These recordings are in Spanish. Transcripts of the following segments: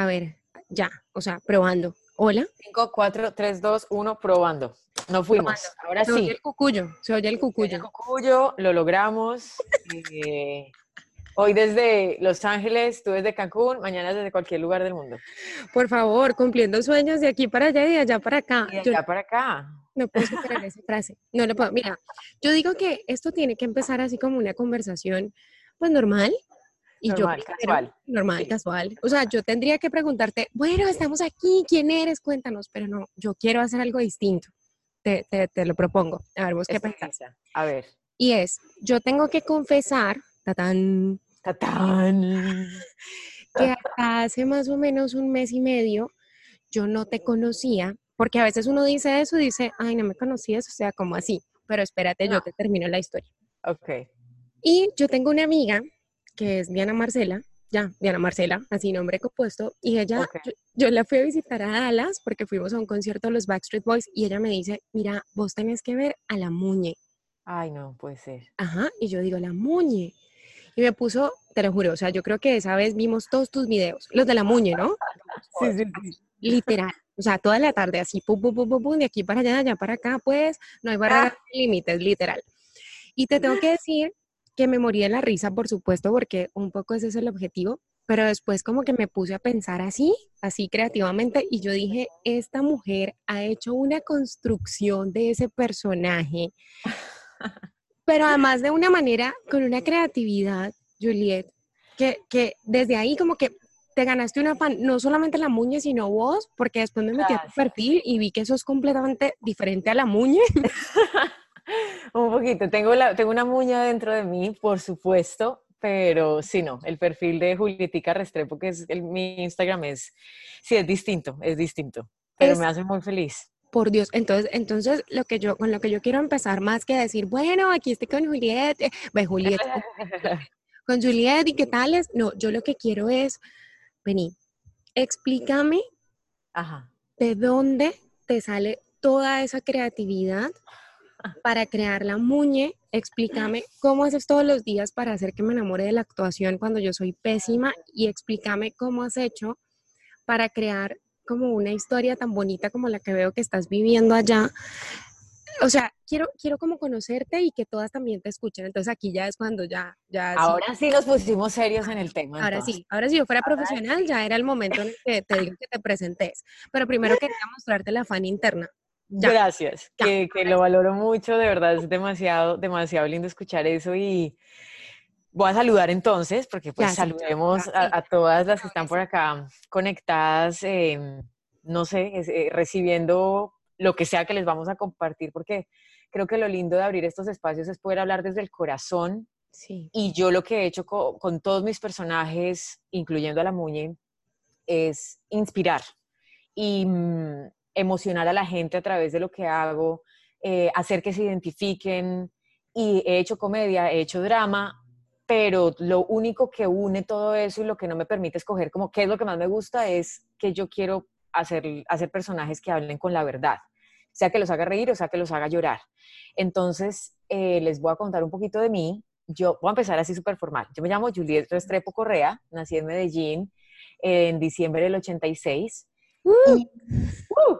A ver, ya, o sea, probando. Hola. 5, 4, 3, 2, 1, probando. No fuimos. Ahora se sí. Oye el cucuyo, se oye el cucuyo. El cucuyo, lo logramos. eh, hoy desde Los Ángeles, tú desde Cancún, mañana desde cualquier lugar del mundo. Por favor, cumpliendo sueños de aquí para allá y de allá para acá. Y de allá para acá. No puedo superar esa frase. No lo puedo. Mira, yo digo que esto tiene que empezar así como una conversación, pues normal. Y normal, yo casual. Normal, Sí. casual. O sea, yo tendría que preguntarte, bueno, estamos aquí, ¿quién eres? Cuéntanos, pero no, yo quiero hacer algo distinto. Te, te, te lo propongo. A ver, vos qué pensás. A ver. Y es, yo tengo que confesar, tatán, Tatán. que hasta hace más o menos un mes y medio yo no te conocía, porque a veces uno dice eso y dice, ay, no me conocías, o sea, como así, pero espérate, yo te termino la historia. Ok. Y yo tengo una amiga que es Diana Marcela, ya, Diana Marcela, así nombre compuesto, y ella, yo, yo la fui a visitar a Dallas porque fuimos a un concierto de los Backstreet Boys y ella me dice, mira, vos tenés que ver a la Muñe. Ay, no, puede ser. Ajá, y yo digo, la Muñe. Y me puso, te lo juro, o sea, yo creo que esa vez vimos todos tus videos, los de la Muñe, ¿no? Sí, sí, sí. Literal. O sea, toda la tarde así, pum, pum, pum, pum, pum, de aquí para allá, de allá para acá, pues, no hay barreras ni límites, literal. Y te tengo que decir que me morí de la risa, por supuesto, porque un poco ese es el objetivo, pero después como que me puse a pensar así, así creativamente, y yo dije, esta mujer ha hecho una construcción de ese personaje, pero además de una manera, con una creatividad, Juliet, que, que desde ahí como que te ganaste una fan, no solamente la muñe, sino vos, porque después me metí a tu Gracias. perfil y vi que eso es completamente diferente a la muñe. Un poquito. Tengo, la, tengo una muña dentro de mí, por supuesto, pero sí, no. El perfil de Julietica Restrepo, que es el, mi Instagram, es, sí, es distinto, es distinto. Pero Es- me hace muy feliz. Por Dios, entonces, entonces lo que yo, con lo que yo quiero empezar más que decir, bueno, aquí estoy con Juliet, eh, ve Juliet, con, Juliet y qué tales, no, yo lo que quiero es, vení, explícame Ajá. de dónde te sale toda esa creatividad para crear la muñe. Explícame cómo haces todos los días para hacer que me enamore de la actuación cuando yo soy pésima y explícame cómo has hecho para crear como una historia tan bonita como la que veo que estás viviendo allá. O sea, quiero, quiero como conocerte y que todas también te escuchen. Entonces aquí ya es cuando ya, ya sí. Ahora sí nos pusimos serios en el tema. Ahora entonces. sí, ahora si yo fuera Ahora profesional, ya era el momento en el que te digo que te presentes. Pero primero quería mostrarte la fan interna. Ya. Gracias, Ya. que, que lo valoro mucho, de verdad es demasiado, demasiado lindo escuchar eso y voy a saludar entonces, porque pues Ya, saludemos a, todas las que están por acá conectadas, em, no sé, eh, recibiendo lo que sea que les vamos a compartir, porque creo que lo lindo de abrir estos espacios es poder hablar desde el corazón Sí. y yo lo que he hecho co- con, todos mis personajes, incluyendo a la Muñe, es inspirar y mm, emocionar a la gente a través de lo que hago, eh, hacer que se identifiquen. Y he hecho comedia, he hecho drama, pero lo único que une todo eso y lo que no me permite escoger como qué es lo que más me gusta es que yo quiero hacer, hacer personajes que hablen con la verdad, sea que los haga reír o sea que los haga llorar. Entonces, eh, les voy a contar un poquito de mí. Yo voy a empezar así súper formal. Yo me llamo Juliet Restrepo Correa, nací en Medellín en diciembre del 86. Y, ¡uh!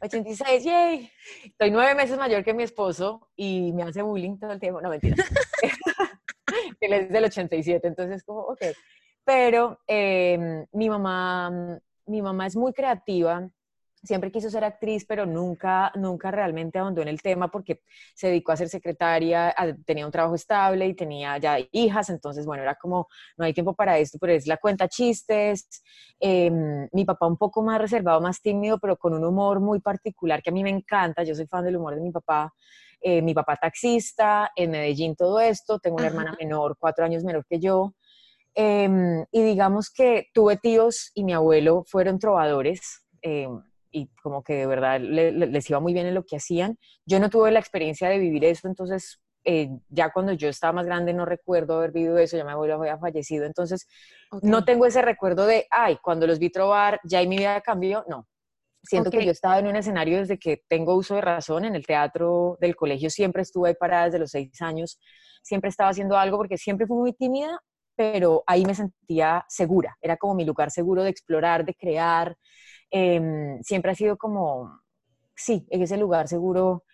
86, yay. Estoy nueve meses mayor que mi esposo y me hace bullying todo el tiempo. No, mentira. Él es del 87, entonces como, ok. Pero eh, mi mamá, mi mamá es muy creativa, siempre quiso ser actriz, pero nunca, nunca realmente ahondó en el tema porque se dedicó a ser secretaria, a- tenía un trabajo estable y tenía ya hijas, entonces, bueno, era como, no hay tiempo para esto, pero es la cuenta chistes. Eh, mi papá un poco más reservado, más tímido, pero con un humor muy particular que a mí me encanta, yo soy fan del humor de mi papá. Eh, mi papá taxista, en Medellín todo esto, tengo una Ajá. hermana menor, cuatro años menor que yo. Em, y digamos que tuve tíos y mi abuelo fueron trovadores em, y como que de verdad le- le- les iba muy bien en lo que hacían. Yo no tuve la experiencia de vivir eso, entonces eh, ya cuando yo estaba más grande no recuerdo haber vivido eso, ya mi abuelo había fallecido, entonces ok. no tengo ese recuerdo de, ay, cuando los vi trobar, ya y mi vida cambió, no. Siento Ok. que yo estaba en un escenario desde que tengo uso de razón, en el teatro del colegio siempre estuve ahí parada desde los seis años, siempre estaba haciendo algo porque siempre fui muy tímida pero ahí me sentía segura, era como mi lugar seguro de explorar, de crear. Em, siempre ha sido como, sí, en ese lugar seguro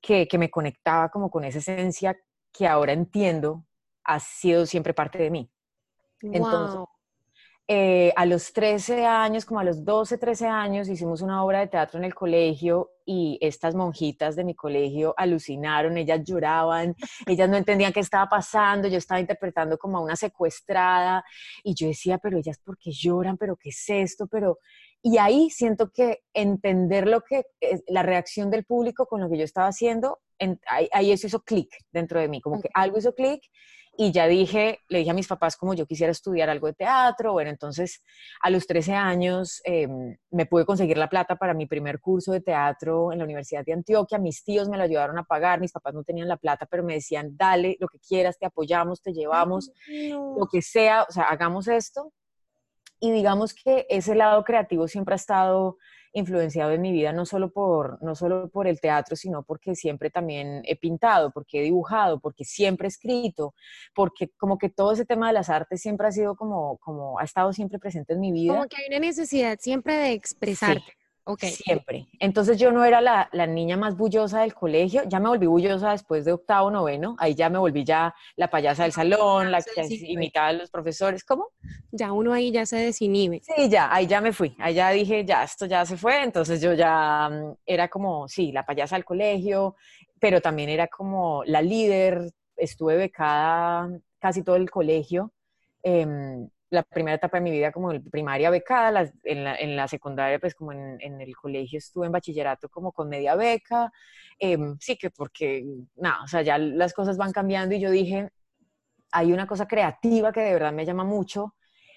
que, que me conectaba como con esa esencia que ahora entiendo ha sido siempre parte de mí. Entonces, eh, a los 13 años, como a los 12, 13 años, hicimos una obra de teatro en el colegio y estas monjitas de mi colegio alucinaron, ellas lloraban, ellas no entendían qué estaba pasando, yo estaba interpretando como a una secuestrada y yo decía, pero ellas, ¿por qué lloran? ¿Pero qué es esto? Pero... Y ahí siento que entender lo que, la reacción del público con lo que yo estaba haciendo, ahí, ahí, eso hizo clic dentro de mí, como que algo hizo clic y ya dije, le dije a mis papás como yo quisiera estudiar algo de teatro, bueno, entonces a los 13 años em, me pude conseguir la plata para mi primer curso de teatro en la Universidad de Antioquia, mis tíos me lo ayudaron a pagar, mis papás no tenían la plata, pero me decían, dale lo que quieras, te apoyamos, te llevamos, lo que sea, o sea, hagamos esto. Y digamos que ese lado creativo siempre ha estado influenciado en mi vida no solo por, no solo por el teatro, sino porque siempre también he pintado, porque he dibujado, porque siempre he escrito, porque como que todo ese tema de las artes siempre ha sido como, como ha estado siempre presente en mi vida. Como que hay una necesidad siempre de expresarte. Siempre. Entonces yo no era la, la, niña más bullosa del colegio, ya me volví bullosa después de octavo, noveno, ahí ya me volví ya la payasa del salón, la que imitaba a los profesores, ¿cómo? Ya uno ahí ya se desinhibe. Sí, ya, ahí ya me fui, ahí ya dije, ya, esto ya se fue, entonces yo ya mm, era como, sí, la payasa del colegio, pero también era como la líder, estuve becada casi todo el colegio. Eh, la primera etapa de mi vida como primaria becada, en, la, en, la, secundaria pues como en, en, el colegio estuve en bachillerato como con media beca, em, sí que porque, nada, o sea, ya las cosas van cambiando y yo dije, hay una cosa creativa que de verdad me llama mucho,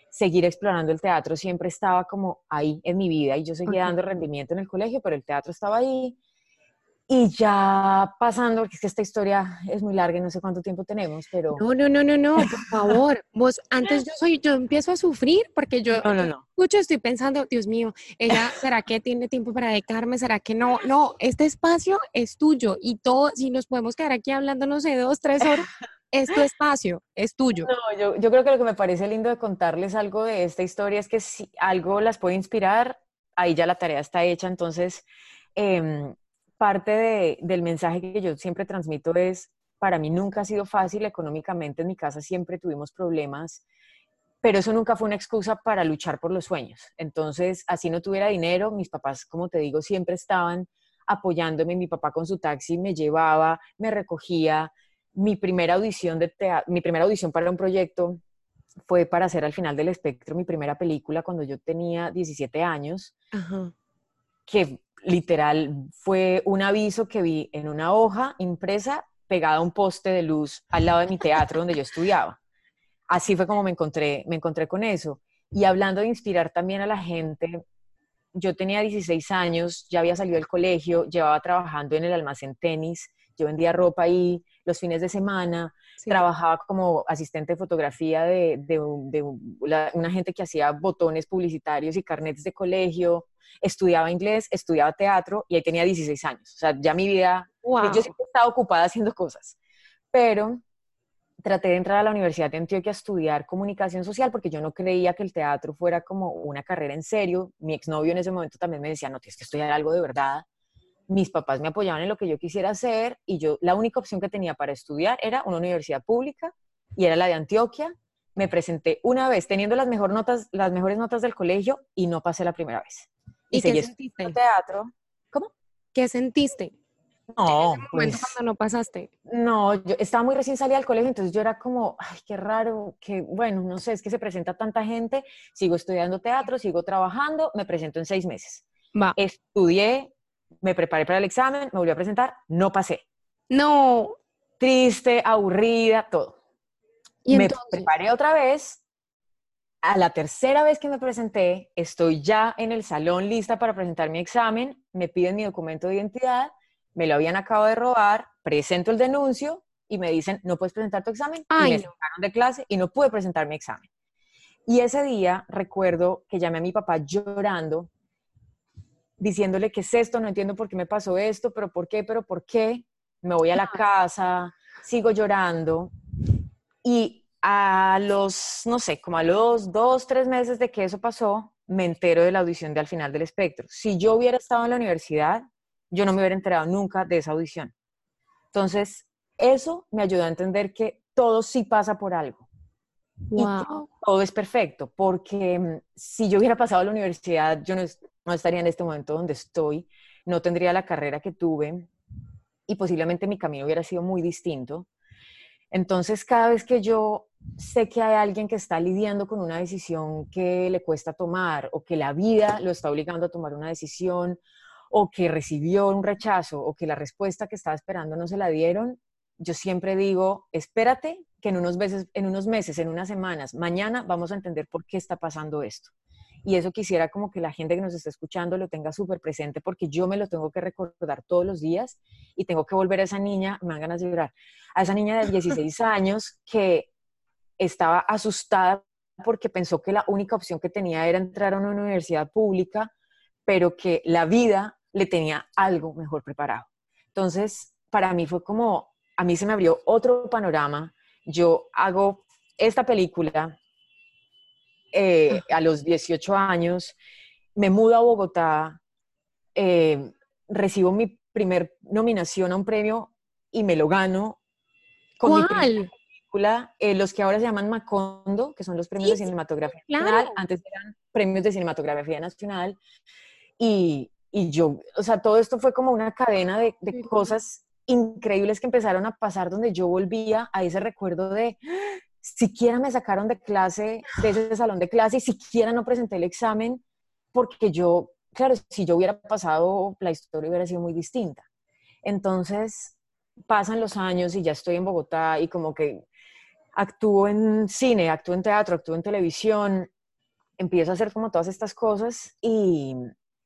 seguir explorando el teatro siempre estaba como ahí en mi vida y yo seguía dando rendimiento en el colegio, pero el teatro estaba ahí y ya pasando, porque es que esta historia es muy larga y no sé cuánto tiempo tenemos, pero... No, no, no, no, no, por favor. Vos, antes yo soy, yo empiezo a sufrir porque yo no, no, no. escucho, estoy pensando, Dios mío, ella, ¿será que tiene tiempo para dedicarme? ¿Será que no? No, este espacio es tuyo y todo, si nos podemos quedar aquí hablando, no sé, dos, tres horas, es tu espacio, es tuyo. No, yo, yo creo que lo que me parece lindo de contarles algo de esta historia es que si algo las puede inspirar, ahí ya la tarea está hecha, entonces... Eh, parte del mensaje que yo siempre transmito es, para mí nunca ha sido fácil económicamente, en mi casa siempre tuvimos problemas, pero eso nunca fue una excusa para luchar por los sueños. Entonces, así no tuviera dinero, mis papás, como te digo, siempre estaban apoyándome, mi papá con su taxi me llevaba, me recogía. Mi primera audición, de mi primera audición para un proyecto fue para hacer al final del espectro mi primera película cuando yo tenía 17 años, que literal fue un aviso que vi en una hoja impresa pegada a un poste de luz al lado de mi teatro donde yo estudiaba. Así fue como me encontré, me encontré con eso. Y hablando de inspirar también a la gente, yo tenía 16 años, ya había salido del colegio, llevaba trabajando en el almacén tenis, yo vendía ropa ahí los fines de semana, trabajaba como asistente de fotografía de, de, una gente que hacía botones publicitarios y carnetes de colegio, estudiaba inglés, estudiaba teatro y ahí tenía 16 años. O sea, ya mi vida, yo siempre estaba ocupada haciendo cosas, pero traté de entrar a la Universidad de Antioquia a estudiar comunicación social porque yo no creía que el teatro fuera como una carrera en serio. Mi exnovio en ese momento también me decía, no, tienes que estudiar algo de verdad. Mis papás me apoyaban en lo que yo quisiera hacer y yo la única opción que tenía para estudiar era una universidad pública y era la de Antioquia. Me presenté una vez teniendo las, mejor notas, las mejores notas del colegio y no pasé la primera vez. ¿Y, qué sentiste? teatro. ¿Cómo? ¿Qué sentiste? No, pues, cuando no pasaste. No, yo estaba muy recién salida del colegio, entonces yo era como, ay, qué raro, que bueno, no sé, es que se presenta tanta gente, sigo estudiando teatro, sigo trabajando, me presento en seis meses. Va. Estudié, me preparé para el examen, me volví a presentar, no pasé. No. Triste, aburrida, todo. ¿Y me preparé otra vez, a la tercera vez que me presenté, estoy ya en el salón lista para presentar mi examen, me piden mi documento de identidad, me lo habían acabado de robar, presento el denuncio y me dicen, no puedes presentar tu examen. y me sacaron de clase y no pude presentar mi examen. Y ese día recuerdo que llamé a mi papá llorando, diciéndole, ¿qué es esto? No entiendo por qué me pasó esto, pero ¿por qué? ¿Pero por qué? Me voy a la casa, sigo llorando. Y a los, no sé, como a los dos, tres meses de que eso pasó, me entero de la audición de Al final del espectro. Si yo hubiera estado en la universidad, yo no me hubiera enterado nunca de esa audición. Entonces, eso me ayudó a entender que todo sí pasa por algo. Wow. todo es perfecto, porque mm, si yo hubiera pasado a la universidad, yo no, no estaría en este momento donde estoy, no tendría la carrera que tuve y posiblemente mi camino hubiera sido muy distinto. Entonces, cada vez que yo sé que hay alguien que está lidiando con una decisión que le cuesta tomar o que la vida lo está obligando a tomar una decisión o que recibió un rechazo o que la respuesta que estaba esperando no se la dieron, yo siempre digo, espérate que en unos meses, en unos meses, en unas semanas, mañana vamos a entender por qué está pasando esto. Y eso quisiera como que la gente que nos está escuchando lo tenga súper presente porque yo me lo tengo que recordar todos los días y tengo que volver a esa niña, me dan ganas de llorar, a esa niña de 16 años que estaba asustada porque pensó que la única opción que tenía era entrar a una universidad pública, pero que la vida le tenía algo mejor preparado. Entonces, para mí fue como, a mí se me abrió otro panorama. Yo hago esta película eh, a los 18 años, me mudo a Bogotá, eh, recibo mi primer nominación a un premio y me lo gano. Con ¿Cuál? película, eh, los que ahora se llaman Macondo, que son los premios de cinematografía nacional, antes eran premios de cinematografía nacional. Y, y, yo, o sea, todo esto fue como una cadena de, de cosas increíbles que empezaron a pasar donde yo volvía a ese recuerdo de siquiera me sacaron de clase, de ese salón de clase, y siquiera no presenté el examen, porque yo, claro, si yo hubiera pasado, la historia hubiera sido muy distinta. Entonces, pasan los años y ya estoy en Bogotá y como que actúo en cine, actúo en teatro, actúo en televisión, empiezo a hacer como todas estas cosas y,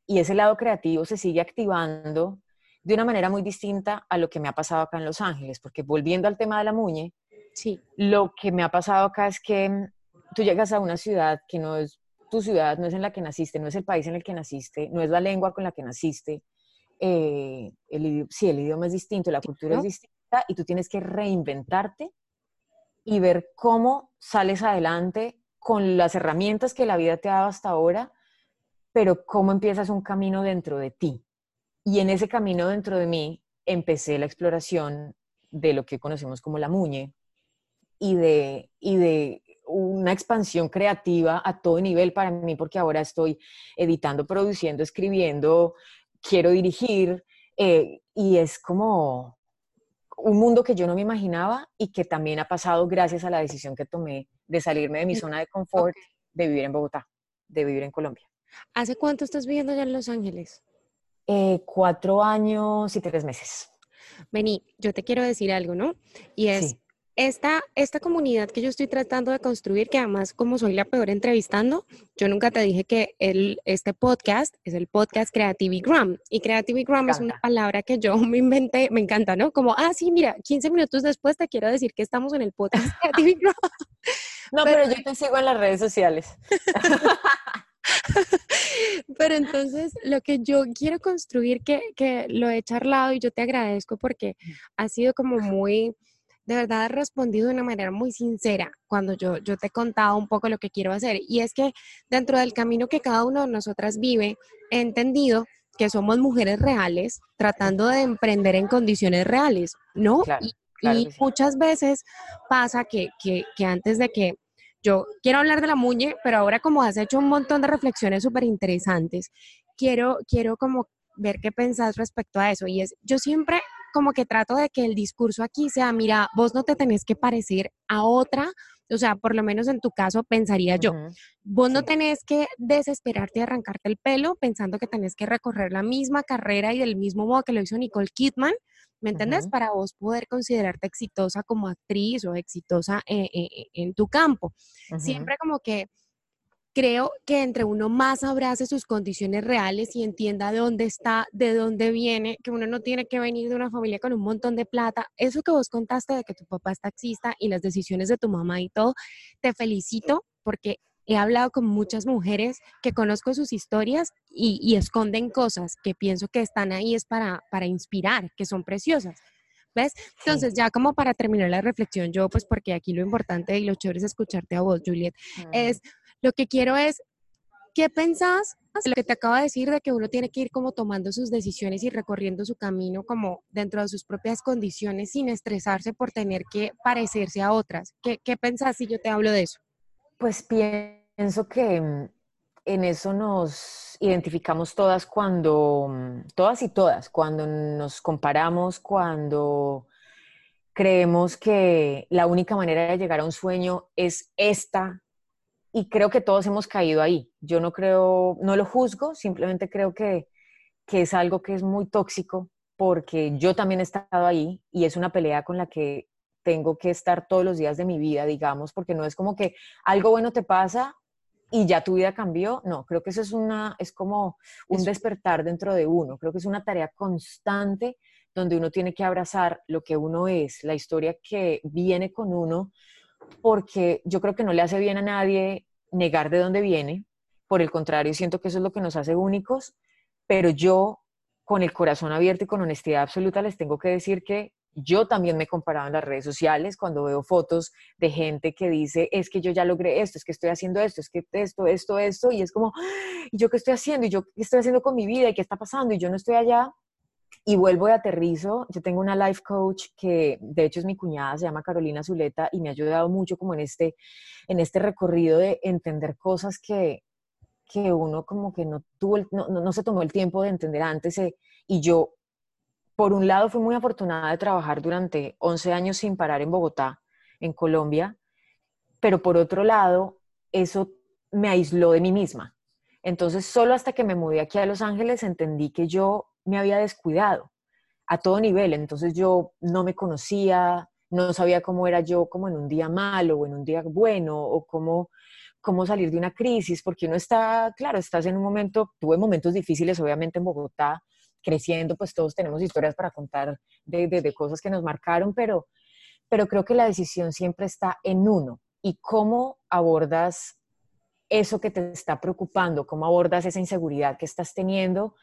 y ese lado creativo se sigue activando de una manera muy distinta a lo que me ha pasado acá en Los Ángeles, porque volviendo al tema de la muñe, sí. lo que me ha pasado acá es que mm, tú llegas a una ciudad que no es tu ciudad, no es en la que naciste, no es el país en el que naciste, no es la lengua con la que naciste, eh, el, sí, el idioma es distinto, la cultura es distinta y tú tienes que reinventarte y ver cómo sales adelante con las herramientas que la vida te ha dado hasta ahora, pero cómo empiezas un camino dentro de ti. Y en ese camino dentro de mí empecé la exploración de lo que conocemos como la muñe y de, y de una expansión creativa a todo nivel para mí, porque ahora estoy editando, produciendo, escribiendo, quiero dirigir, eh, y es como un mundo que yo no me imaginaba y que también ha pasado gracias a la decisión que tomé de salirme de mi mm, zona de confort, de vivir en Bogotá, de vivir en Colombia. ¿Hace cuánto estás viviendo ya en Los Ángeles? Eh, cuatro años y tres meses. Vení, yo te quiero decir algo, ¿no? Y es, esta, esta comunidad que yo estoy tratando de construir, que además como soy la peor entrevistando, yo nunca te dije que el, este podcast es el podcast Creativigram. Y Creativigram es una palabra que yo me inventé, me encanta, ¿no? Como, ah, sí, mira, 15 minutos después te quiero decir que estamos en el podcast Creativigram. no, pero, pero yo te sigo en las redes sociales. Pero entonces lo que yo quiero construir, que, que lo he charlado y yo te agradezco porque ha sido como muy, de verdad, respondido de una manera muy sincera cuando yo, yo te he contado un poco lo que quiero hacer. Y es que dentro del camino que cada uno de nosotras vive, he entendido que somos mujeres reales tratando de emprender en condiciones reales, ¿no? y, muchas veces pasa que, que, que antes de que yo quiero hablar de la muñe, pero ahora como has hecho un montón de reflexiones súper interesantes, quiero, quiero como ver qué pensás respecto a eso. Y es, yo siempre como que trato de que el discurso aquí sea, mira, vos no te tenés que parecer a otra, o sea, por lo menos en tu caso pensaría yo, vos no tenés que desesperarte y arrancarte el pelo pensando que tenés que recorrer la misma carrera y del mismo modo que lo hizo Nicole Kidman, ¿me entendés? Para vos poder considerarte exitosa como actriz o exitosa eh, eh, eh, en tu campo. Siempre como que creo que entre uno más abrace sus condiciones reales y entienda de dónde está, de dónde viene, que uno no tiene que venir de una familia con un montón de plata. Eso que vos contaste de que tu papá es taxista y las decisiones de tu mamá y todo, te felicito porque he hablado con muchas mujeres que conozco sus historias y, esconden cosas que pienso que están ahí es para, para inspirar, que son preciosas. ¿Ves? Entonces, ya como para terminar la reflexión, yo, pues porque aquí lo importante y lo chévere es escucharte a vos, Juliet, es lo que quiero es, ¿qué pensás lo que te acabo de decir de que uno tiene que ir como tomando sus decisiones y recorriendo su camino como dentro de sus propias condiciones sin estresarse por tener que parecerse a otras. ¿Qué, qué pensás si yo te hablo de eso? Pues pienso que mm, en eso nos identificamos todas cuando, mm, todas y todas, cuando nos comparamos, cuando creemos que la única manera de llegar a un sueño es esta y creo que todos hemos caído ahí. Yo no creo, no lo juzgo, simplemente creo que, que es algo que es muy tóxico porque yo también he estado ahí y es una pelea con la que tengo que estar todos los días de mi vida, digamos, porque no es como que algo bueno te pasa y ya tu vida cambió. No, creo que eso es una es como un despertar dentro de uno. Creo que es una tarea constante donde uno tiene que abrazar lo que uno es, la historia que viene con uno, porque yo creo que no le hace bien a nadie negar de dónde viene, por el contrario, siento que eso es lo que nos hace únicos, pero yo con el corazón abierto y con honestidad absoluta les tengo que decir que yo también me he comparado en las redes sociales cuando veo fotos de gente que dice, es que yo ya logré esto, es que estoy haciendo esto, es que esto, esto, esto, y es como, ¿y yo qué estoy haciendo? ¿Y yo qué estoy haciendo con mi vida? ¿Y qué está pasando? Y yo no estoy allá y vuelvo y aterrizo. Yo tengo una life coach que de hecho es mi cuñada, se llama Carolina Zuleta y me ha ayudado mucho como en este, en este recorrido de entender cosas que, que uno como que no, tuvo no, no, se tomó el tiempo de entender antes. Eh, y yo, por un lado, fui muy afortunada de trabajar durante 11 años sin parar en Bogotá, en Colombia, pero por otro lado, eso me aisló de mí misma. Entonces, solo hasta que me mudé aquí a Los Ángeles entendí que yo me había descuidado a todo nivel. Entonces yo no me conocía, no sabía cómo era yo como en un día malo o en un día bueno o cómo, cómo salir de una crisis, porque uno está, claro, estás en un momento, tuve momentos difíciles obviamente en Bogotá, creciendo, pues todos tenemos historias para contar de, de, cosas que nos marcaron, pero, pero creo que la decisión siempre está en uno y cómo abordas eso que te está preocupando, cómo abordas esa inseguridad que estás teniendo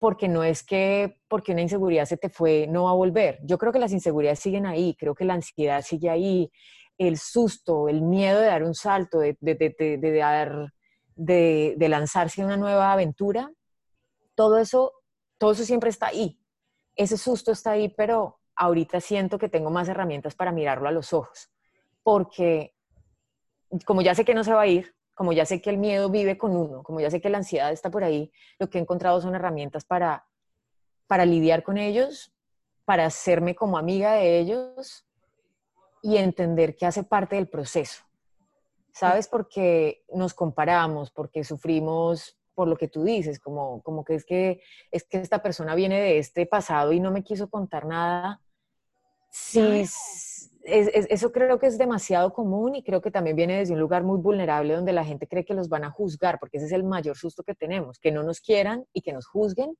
porque no es que porque una inseguridad se te fue, no va a volver. Yo creo que las inseguridades siguen ahí, creo que la ansiedad sigue ahí, el susto, el miedo de dar un salto, de, de, dar, de, lanzarse a una nueva aventura, todo eso, todo eso siempre está ahí. Ese susto está ahí, pero ahorita siento que tengo más herramientas para mirarlo a los ojos, porque como ya sé que no se va a ir, como ya sé que el miedo vive con uno, como ya sé que la ansiedad está por ahí, lo que he encontrado son herramientas para, para lidiar con ellos, para hacerme como amiga de ellos y entender que hace parte del proceso. ¿Sabes? Porque nos comparamos, porque sufrimos por lo que tú dices, como, como que es que es que esta persona viene de este pasado y no me quiso contar nada. Sí, eso creo que es demasiado común y creo que también viene desde un lugar muy vulnerable donde la gente cree que los van a juzgar, porque ese es el mayor susto que tenemos, que no nos quieran y que nos juzguen.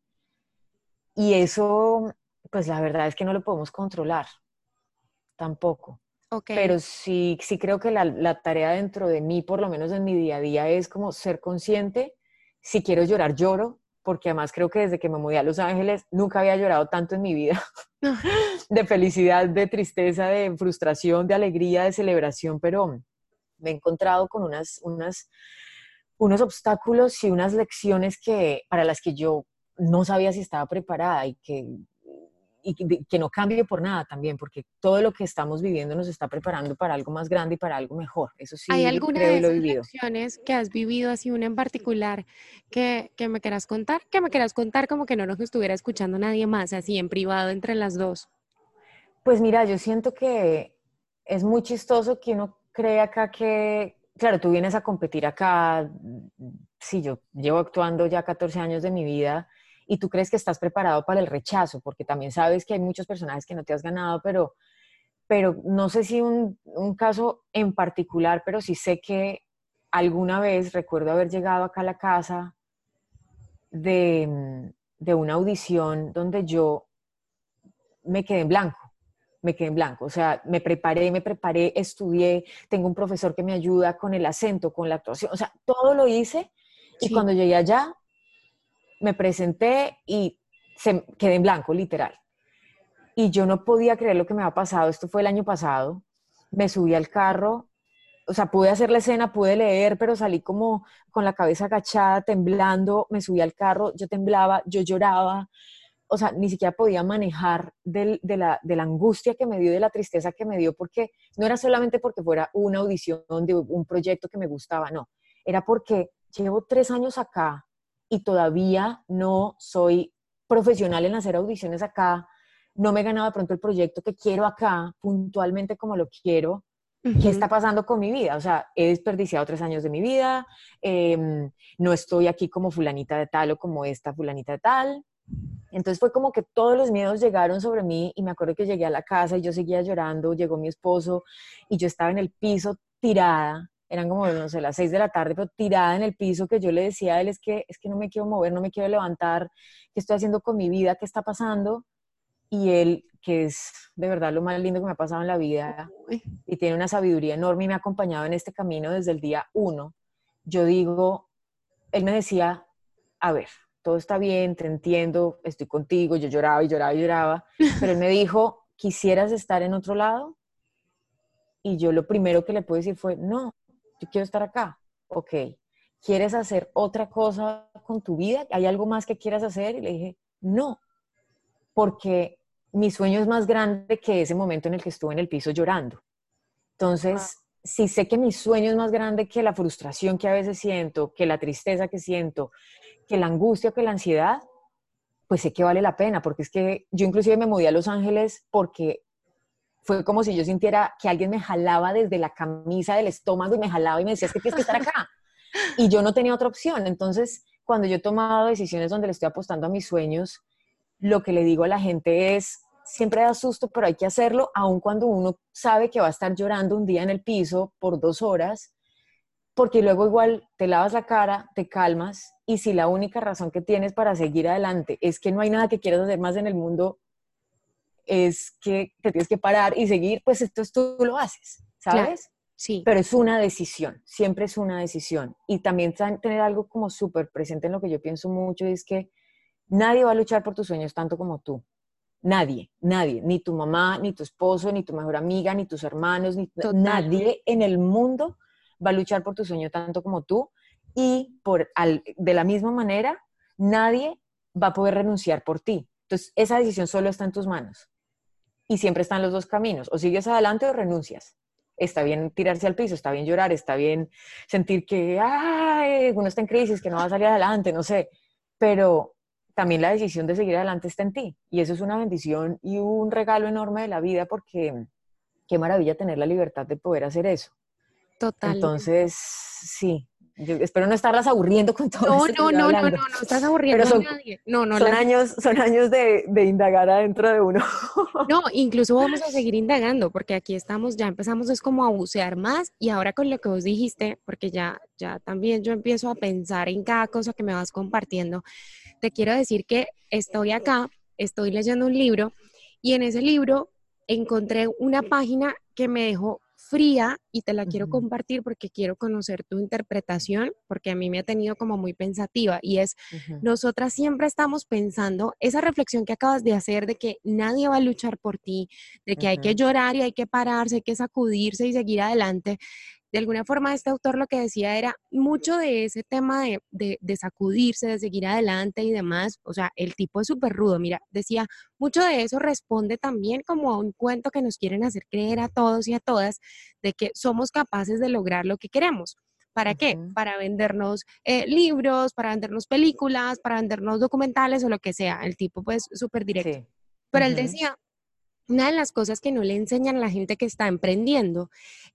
Y eso, pues la verdad es que no lo podemos controlar, tampoco. Pero sí, sí creo que la, la tarea dentro de mí, por lo menos en mi día a día, es como ser consciente. Si quiero llorar, lloro porque además creo que desde que me mudé a Los Ángeles nunca había llorado tanto en mi vida, de felicidad, de tristeza, de frustración, de alegría, de celebración, pero me he encontrado con unas, unas, unos obstáculos y unas lecciones que, para las que yo no sabía si estaba preparada y que y que, no cambie por nada también, porque todo lo que estamos viviendo nos está preparando para algo más grande y para algo mejor. Eso sí, ¿Hay alguna de esas lecciones que has vivido así, una en particular, que, que me quieras contar? Que me quieras contar como que no nos estuviera escuchando nadie más, así en privado entre las dos. Pues mira, yo siento que es muy chistoso que uno cree acá que, claro, tú vienes a competir acá, sí, yo llevo actuando ya 14 años de mi vida y tú crees que estás preparado para el rechazo, porque también sabes que hay muchos personajes que no te has ganado, pero, pero no sé si un, un caso en particular, pero sí sé que alguna vez recuerdo haber llegado acá a la casa de, de una audición donde yo me quedé en blanco me quedé en blanco. O sea, me preparé, me preparé, estudié, tengo un profesor que me ayuda con el acento, con la actuación, o sea, todo lo hice y cuando llegué allá me presenté y se, quedé en blanco, literal. y yo no podía creer lo que me había pasado. Esto fue el año pasado. Me subí al carro, o sea, pude hacer la escena, pude leer, pero salí como con la cabeza agachada, temblando. Me subí al carro, yo temblaba, yo lloraba. O sea, ni siquiera podía manejar de, la, de la angustia que me dio, de la tristeza que me dio, porque no era solamente porque fuera una audición de un proyecto que me gustaba, no. Era porque llevo tres años acá y todavía no soy profesional en hacer audiciones acá, no me he ganado de pronto el proyecto que quiero acá, puntualmente como lo quiero, ¿qué está pasando con mi vida? O sea, he desperdiciado tres años de mi vida, em, no estoy aquí como fulanita de tal o como esta fulanita de tal. Entonces fue como que todos los miedos llegaron sobre mí y me acuerdo que llegué a la casa y yo seguía llorando, llegó mi esposo y yo estaba en el piso tirada, eran como, no sé, las seis de la tarde, pero tirada en el piso que yo le decía a él, es que, es que no me quiero mover, no me quiero levantar, ¿qué estoy haciendo con mi vida? ¿Qué está pasando? Y él, que es de verdad lo más lindo que me ha pasado en la vida y tiene una sabiduría enorme y me ha acompañado en este camino desde el día uno, yo digo, él me decía, a ver, todo está bien, te entiendo, estoy contigo, yo lloraba y lloraba y lloraba, pero él me dijo, ¿quisieras estar en otro lado? Y yo lo primero que le pude decir fue, no, yo quiero estar acá. Ok, ¿quieres hacer otra cosa con tu vida? ¿Hay algo más que quieras hacer? Y le dije, no, porque mi sueño es más grande que ese momento en el que estuve en el piso llorando. Entonces, si sé que mi sueño es más grande que la frustración que a veces siento, que la tristeza que siento, que la angustia, que la ansiedad, pues sé que vale la pena, porque es que yo inclusive me mudé a Los Ángeles porque fue como si yo sintiera que alguien me jalaba desde la camisa del estómago y me jalaba y me decía, es que tienes que estar acá. Y yo no tenía otra opción. Entonces, cuando yo he tomado decisiones donde le estoy apostando a mis sueños, lo que le digo a la gente es, siempre da susto, pero hay que hacerlo, aun cuando uno sabe que va a estar llorando un día en el piso por dos horas, porque luego igual te lavas la cara, te calmas, y si la única razón que tienes para seguir adelante es que no hay nada que quieras hacer más en el mundo, es que te tienes que parar y seguir, pues esto tú lo haces, ¿sabes? sí. Pero es una decisión, siempre es una decisión. Y también tener algo como súper presente en lo que yo pienso mucho es que nadie va a luchar por tus sueños tanto como tú. Nadie, nadie, ni tu mamá, ni tu esposo, ni tu mejor amiga, ni tus hermanos, ni nadie en el mundo va a luchar por tu sueño tanto como tú. Y por, de la misma manera, nadie va a poder renunciar por ti. Entonces, esa decisión solo está en tus manos. Y siempre están los dos caminos. O sigues adelante o renuncias. Está bien tirarse al piso, está bien llorar, está bien sentir que ay, uno está en crisis, que no va a salir adelante, no sé. Pero también la decisión de seguir adelante está en ti. Y eso es una bendición y un regalo enorme de la vida porque qué maravilla tener la libertad de poder hacer eso. Total. Entonces, sí, yo espero no estarlas aburriendo con todo no, esto. No, no, no, no, no, estás aburriendo son, a nadie. No, no, son años, son años de, de, indagar adentro de uno. No, incluso vamos a seguir indagando, porque aquí estamos, ya empezamos es como a bucear más, y ahora con lo que vos dijiste, porque ya, ya también yo empiezo a pensar en cada cosa que me vas compartiendo, te quiero decir que estoy acá, estoy leyendo un libro, y en ese libro encontré una página que me dejó fría y te la quiero compartir porque quiero conocer tu interpretación, porque a mí me ha tenido como muy pensativa y es, nosotras siempre estamos pensando esa reflexión que acabas de hacer de que nadie va a luchar por ti, de que hay que llorar y hay que pararse, hay que sacudirse y seguir adelante de alguna forma este autor lo que decía era mucho de ese tema de, de, sacudirse, de seguir adelante y demás, o sea, el tipo es súper rudo, mira, decía, mucho de eso responde también como a un cuento que nos quieren hacer creer a todos y a todas de que somos capaces de lograr lo que queremos. ¿Para qué? Para vendernos eh, libros, para vendernos películas, para vendernos documentales o lo que sea. El tipo pues súper directo. Pero él decía, una de las cosas que no le enseñan a la gente que está emprendiendo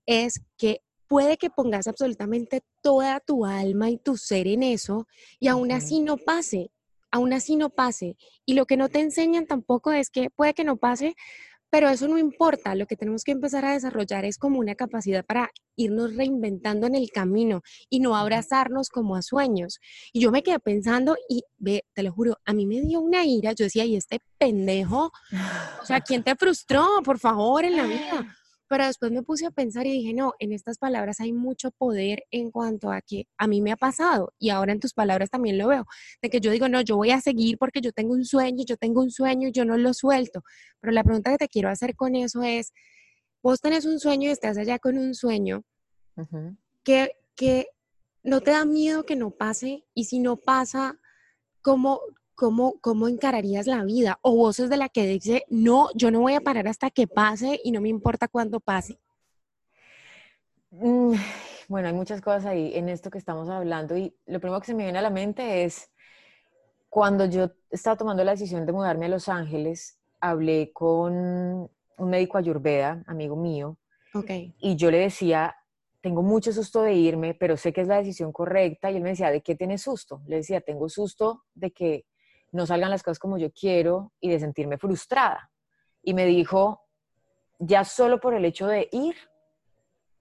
es que puede que pongas absolutamente toda tu alma y tu ser en eso y aún así no pase, aún así no pase. Y lo que no te enseñan tampoco es que puede que no pase, pero eso no importa, lo que tenemos que empezar a desarrollar es como una capacidad para irnos reinventando en el camino y no abrazarnos como a sueños. Y yo me quedé pensando y ve, te lo juro, a mí me dio una ira, yo decía, y este pendejo, o sea, ¿quién te frustró, por favor, en la vida? Pero después me puse a pensar y dije, no, en estas palabras hay mucho poder en cuanto a que a mí me ha pasado y ahora en tus palabras también lo veo, de que yo digo, no, yo voy a seguir porque yo tengo un sueño, yo tengo un sueño y yo no lo suelto. Pero la pregunta que te quiero hacer con eso es, vos tenés un sueño y estás allá con un sueño, que, que no te da miedo que no pase y si no pasa, ¿cómo, cómo, cómo encararías la vida? ¿O vos es de la que dice, no, yo no voy a parar hasta que pase y no me importa cuándo pase? Mm, bueno, hay muchas cosas ahí en esto que estamos hablando y lo primero que se me viene a la mente es cuando yo estaba tomando la decisión de mudarme a Los Ángeles, hablé con un médico ayurveda, amigo mío, okay. y yo le decía, tengo mucho susto de irme, pero sé que es la decisión correcta. Y él me decía, ¿de qué tienes susto? Le decía, tengo susto de que no salgan las cosas como yo quiero y de sentirme frustrada. Y me dijo, ya solo por el hecho de ir,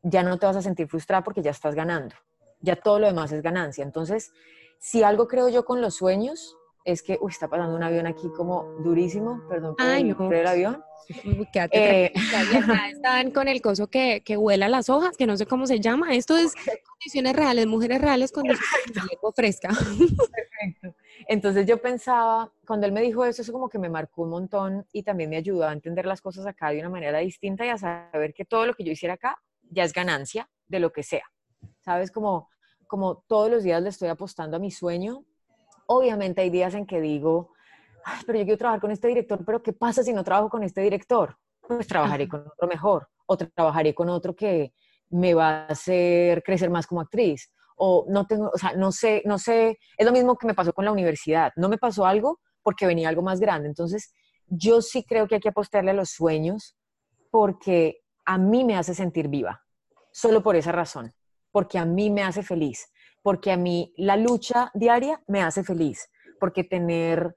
ya no te vas a sentir frustrada porque ya estás ganando. Ya todo lo demás es ganancia. Entonces, si algo creo yo con los sueños, es que, uy, está pasando un avión aquí como durísimo, perdón por, Ay, el, no. el avión. Eh, están con el coso que, que vuela las hojas, que no sé cómo se llama. Esto es condiciones reales, mujeres reales, de fresca. Perfecto. Entonces yo pensaba, cuando él me dijo eso, eso como que me marcó un montón y también me ayudó a entender las cosas acá de una manera distinta y a saber que todo lo que yo hiciera acá ya es ganancia de lo que sea. ¿Sabes? Como, como todos los días le estoy apostando a mi sueño. Obviamente hay días en que digo, Ay, pero yo quiero trabajar con este director, pero ¿qué pasa si no trabajo con este director? Pues trabajaré con otro mejor o trabajaré con otro que me va a hacer crecer más como actriz o no tengo, o sea, no sé, no sé, es lo mismo que me pasó con la universidad, no me pasó algo porque venía algo más grande, entonces yo sí creo que hay que apostarle a los sueños porque a mí me hace sentir viva, solo por esa razón, porque a mí me hace feliz, porque a mí la lucha diaria me hace feliz, porque tener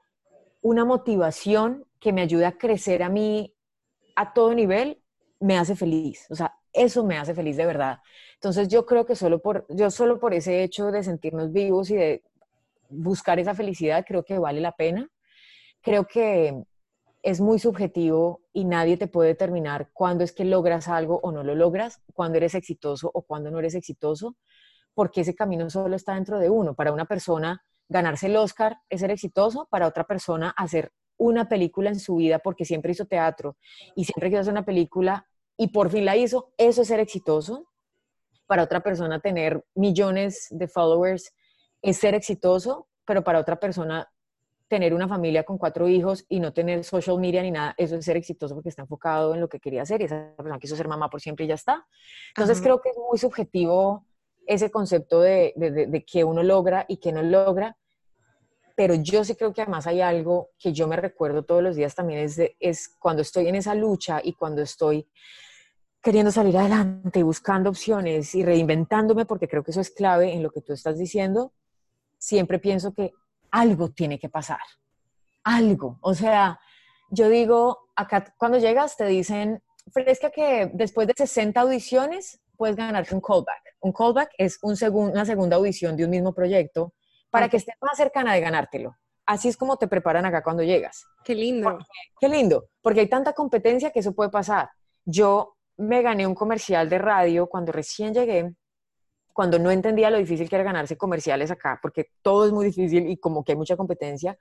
una motivación que me ayude a crecer a mí a todo nivel me hace feliz, o sea, eso me hace feliz de verdad. Entonces yo creo que solo por, yo solo por ese hecho de sentirnos vivos y de buscar esa felicidad, creo que vale la pena. Creo que es muy subjetivo y nadie te puede determinar cuándo es que logras algo o no lo logras, cuándo eres exitoso o cuándo no eres exitoso, porque ese camino solo está dentro de uno. Para una persona, ganarse el Oscar es ser exitoso, para otra persona, hacer una película en su vida porque siempre hizo teatro y siempre quiso hacer una película y por fin la hizo, eso es ser exitoso. Para otra persona tener millones de followers es ser exitoso, pero para otra persona tener una familia con cuatro hijos y no tener social media ni nada, eso es ser exitoso porque está enfocado en lo que quería hacer y esa persona quiso ser mamá por siempre y ya está. Entonces Ajá. creo que es muy subjetivo ese concepto de, de, de, de que uno logra y que no logra, pero yo sí creo que además hay algo que yo me recuerdo todos los días también, es, es cuando estoy en esa lucha y cuando estoy queriendo salir adelante y buscando opciones y reinventándome, porque creo que eso es clave en lo que tú estás diciendo, siempre pienso que algo tiene que pasar, algo. O sea, yo digo, acá cuando llegas te dicen, fresca que después de 60 audiciones puedes ganarte un callback. Un callback es un segun, una segunda audición de un mismo proyecto para okay. que estés más cercana de ganártelo. Así es como te preparan acá cuando llegas. Qué lindo. Porque, qué lindo, porque hay tanta competencia que eso puede pasar. Yo me gané un comercial de radio cuando recién llegué, cuando no entendía lo difícil que era ganarse comerciales acá, porque todo es muy difícil y como que hay mucha competencia.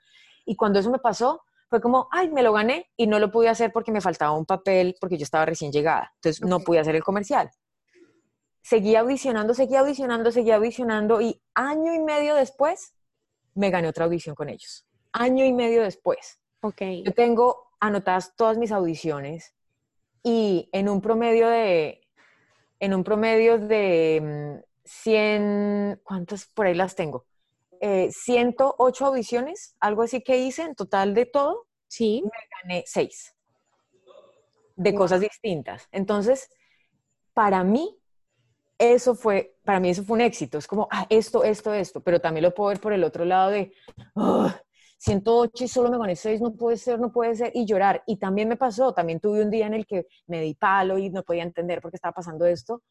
Y cuando eso me pasó, fue como, ay, me lo gané y no lo pude hacer porque me faltaba un papel, porque yo estaba recién llegada. Entonces okay. no pude hacer el comercial. Seguí audicionando, seguí audicionando, seguí audicionando y año y medio después me gané otra audición con ellos. Año y medio después. Ok. Yo tengo anotadas todas mis audiciones y en un promedio de, en un promedio de 100, ¿cuántas por ahí las tengo? Eh, 108 audiciones, algo así que hice en total de todo. Sí. Me gané 6 de wow. cosas distintas. Entonces, para mí, eso fue, para mí eso fue un éxito. Es como, ah, esto, esto, esto, pero también lo puedo ver por el otro lado de, oh, 108 y solo me gané 6, no puede ser, no puede ser, y llorar. Y también me pasó, también tuve un día en el que me di palo y no podía entender por qué estaba pasando esto,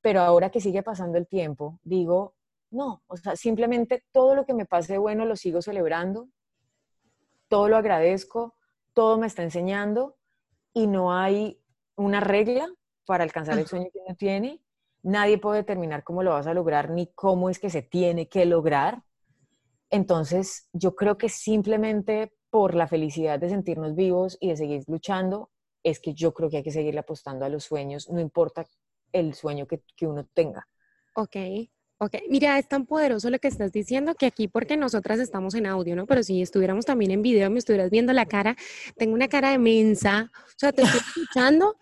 pero ahora que sigue pasando el tiempo, digo, no, o sea, simplemente todo lo que me pase bueno lo sigo celebrando, todo lo agradezco, todo me está enseñando y no hay una regla, para alcanzar el sueño que uno tiene. Nadie puede determinar cómo lo vas a lograr ni cómo es que se tiene que lograr. Entonces, yo creo que simplemente por la felicidad de sentirnos vivos y de seguir luchando, es que yo creo que hay que seguirle apostando a los sueños, no importa el sueño que, que uno tenga. Ok, ok. Mira, es tan poderoso lo que estás diciendo que aquí, porque nosotras estamos en audio, ¿no? Pero si estuviéramos también en video, me estuvieras viendo la cara, tengo una cara de mensa, o sea, te estoy escuchando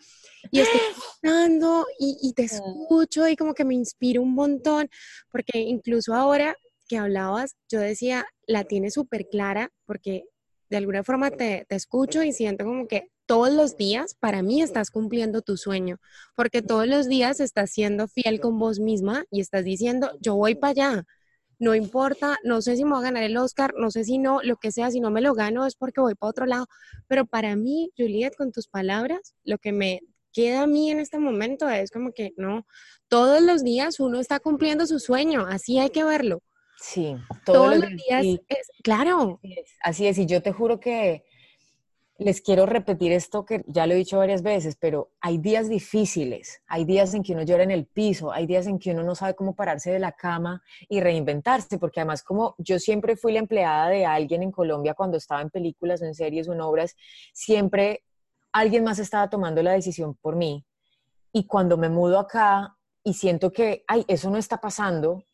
y estoy escuchando y, y te escucho y como que me inspiro un montón, porque incluso ahora que hablabas, yo decía, la tienes súper clara, porque de alguna forma te, te, escucho y siento como que todos los días para mí estás cumpliendo tu sueño, porque todos los días estás siendo fiel con vos misma y estás diciendo, yo voy para allá. No importa, no sé si me voy a ganar el Oscar, no sé si no, lo que sea, si no me lo gano es porque voy para otro lado. Pero para mí, Juliet, con tus palabras, lo que me queda a mí en este momento es como que no, todos los días uno está cumpliendo su sueño, así hay que verlo. Sí, todos, los días, es, claro. Así es, y yo te juro que les quiero repetir esto que ya lo he dicho varias veces, pero hay días difíciles, hay días en que uno llora en el piso, hay días en que uno no sabe cómo pararse de la cama y reinventarse, porque además como yo siempre fui la empleada de alguien en Colombia cuando estaba en películas, en series o en obras, siempre alguien más estaba tomando la decisión por mí. Y cuando me mudo acá y siento que, ay, eso no está pasando,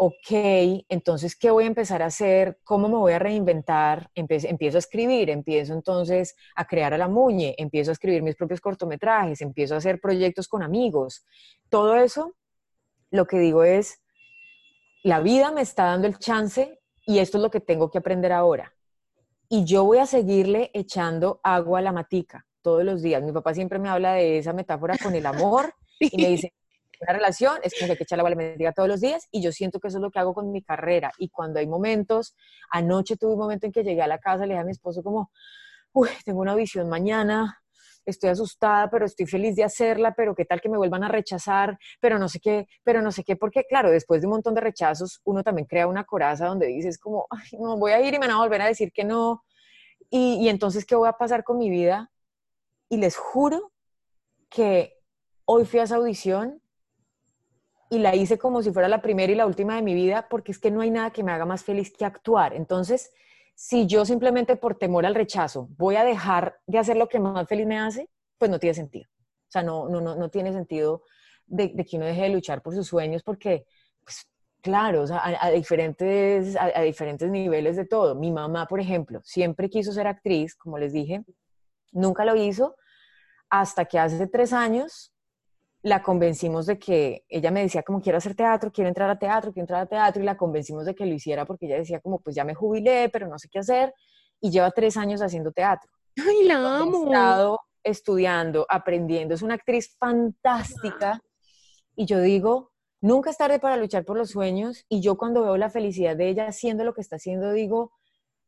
ok, entonces, ¿qué voy a empezar a hacer? ¿Cómo me voy a reinventar? empiezo a escribir, empiezo entonces a crear a la muñe, empiezo a escribir mis propios cortometrajes, empiezo a hacer proyectos con amigos. Todo eso, lo que digo es, la vida me está dando el chance y esto es lo que tengo que aprender ahora. Y yo voy a seguirle echando agua a la matica todos los días. Mi papá siempre me habla de esa metáfora con el amor y me dice, una relación es como que hay que echarle la todos los días y yo siento que eso es lo que hago con mi carrera. Y cuando hay momentos, anoche tuve un momento en que llegué a la casa, le dije a mi esposo como, uy, tengo una audición mañana, estoy asustada, pero estoy feliz de hacerla, pero qué tal que me vuelvan a rechazar, pero no sé qué, pero no sé qué, porque claro, después de un montón de rechazos, uno también crea una coraza donde dices como, no, voy a ir y me van a volver a decir que no. Y, y entonces, ¿qué voy a pasar con mi vida? Y les juro que hoy fui a esa audición y la hice como si fuera la primera y la última de mi vida, porque es que no hay nada que me haga más feliz que actuar. Entonces, si yo simplemente por temor al rechazo voy a dejar de hacer lo que más feliz me hace, pues no tiene sentido. O sea, no, no, no, no tiene sentido de, que uno deje de luchar por sus sueños, porque, pues, claro, o sea, a, diferentes, a diferentes niveles de todo. Mi mamá, por ejemplo, siempre quiso ser actriz, como les dije, nunca lo hizo, hasta que hace tres años la convencimos de que ella me decía como quiero hacer teatro, quiero entrar a teatro, quiero entrar a teatro y la convencimos de que lo hiciera porque ella decía como pues ya me jubilé, pero no sé qué hacer y lleva tres años haciendo teatro. ¡Ay, la amo! He estado estudiando, aprendiendo, es una actriz fantástica y yo digo, nunca es tarde para luchar por los sueños y yo cuando veo la felicidad de ella haciendo lo que está haciendo digo,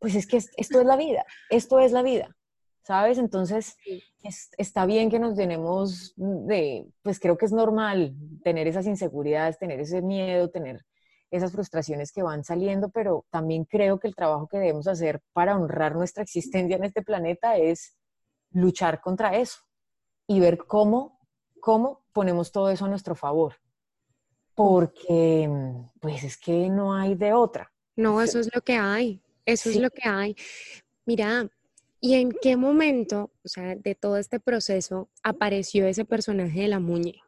pues es que esto es la vida, esto es la vida. ¿Sabes? Entonces, está bien que nos tenemos de, pues creo que es normal tener esas inseguridades, tener ese miedo, tener esas frustraciones que van saliendo, pero también creo que el trabajo que debemos hacer para honrar nuestra existencia en este planeta es luchar contra eso y ver cómo, cómo ponemos todo eso a nuestro favor. Porque, pues es que no hay de otra. No, eso es lo que hay. Eso es lo que hay. Mira, ¿Y en qué momento, o sea, de todo este proceso, apareció ese personaje de la Muñe?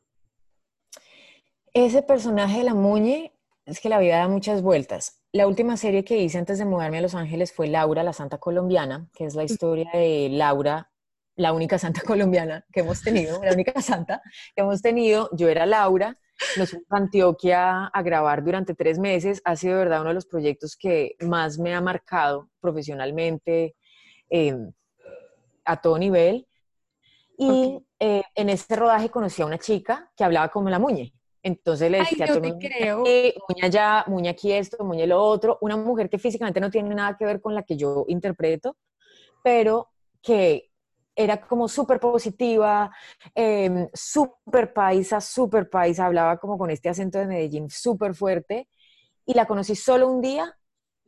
Ese personaje de la Muñe es que la vida da muchas vueltas. La última serie que hice antes de mudarme a Los Ángeles fue Laura, la Santa Colombiana, que es la historia de Laura, la única santa colombiana que hemos tenido, la única santa que hemos tenido. Yo era Laura, nos fuimos a Antioquia a grabar durante tres meses. Ha sido, de verdad, uno de los proyectos que más me ha marcado profesionalmente, Em, a todo nivel. Y eh, en ese rodaje conocí a una chica que hablaba como la muñe. Entonces le decía a todo el mundo, muña ya, muña aquí esto, muña lo otro. Una mujer que físicamente no tiene nada que ver con la que yo interpreto, pero que era como súper positiva, eh, súper paisa, súper paisa, hablaba como con este acento de Medellín súper fuerte. Y la conocí solo un día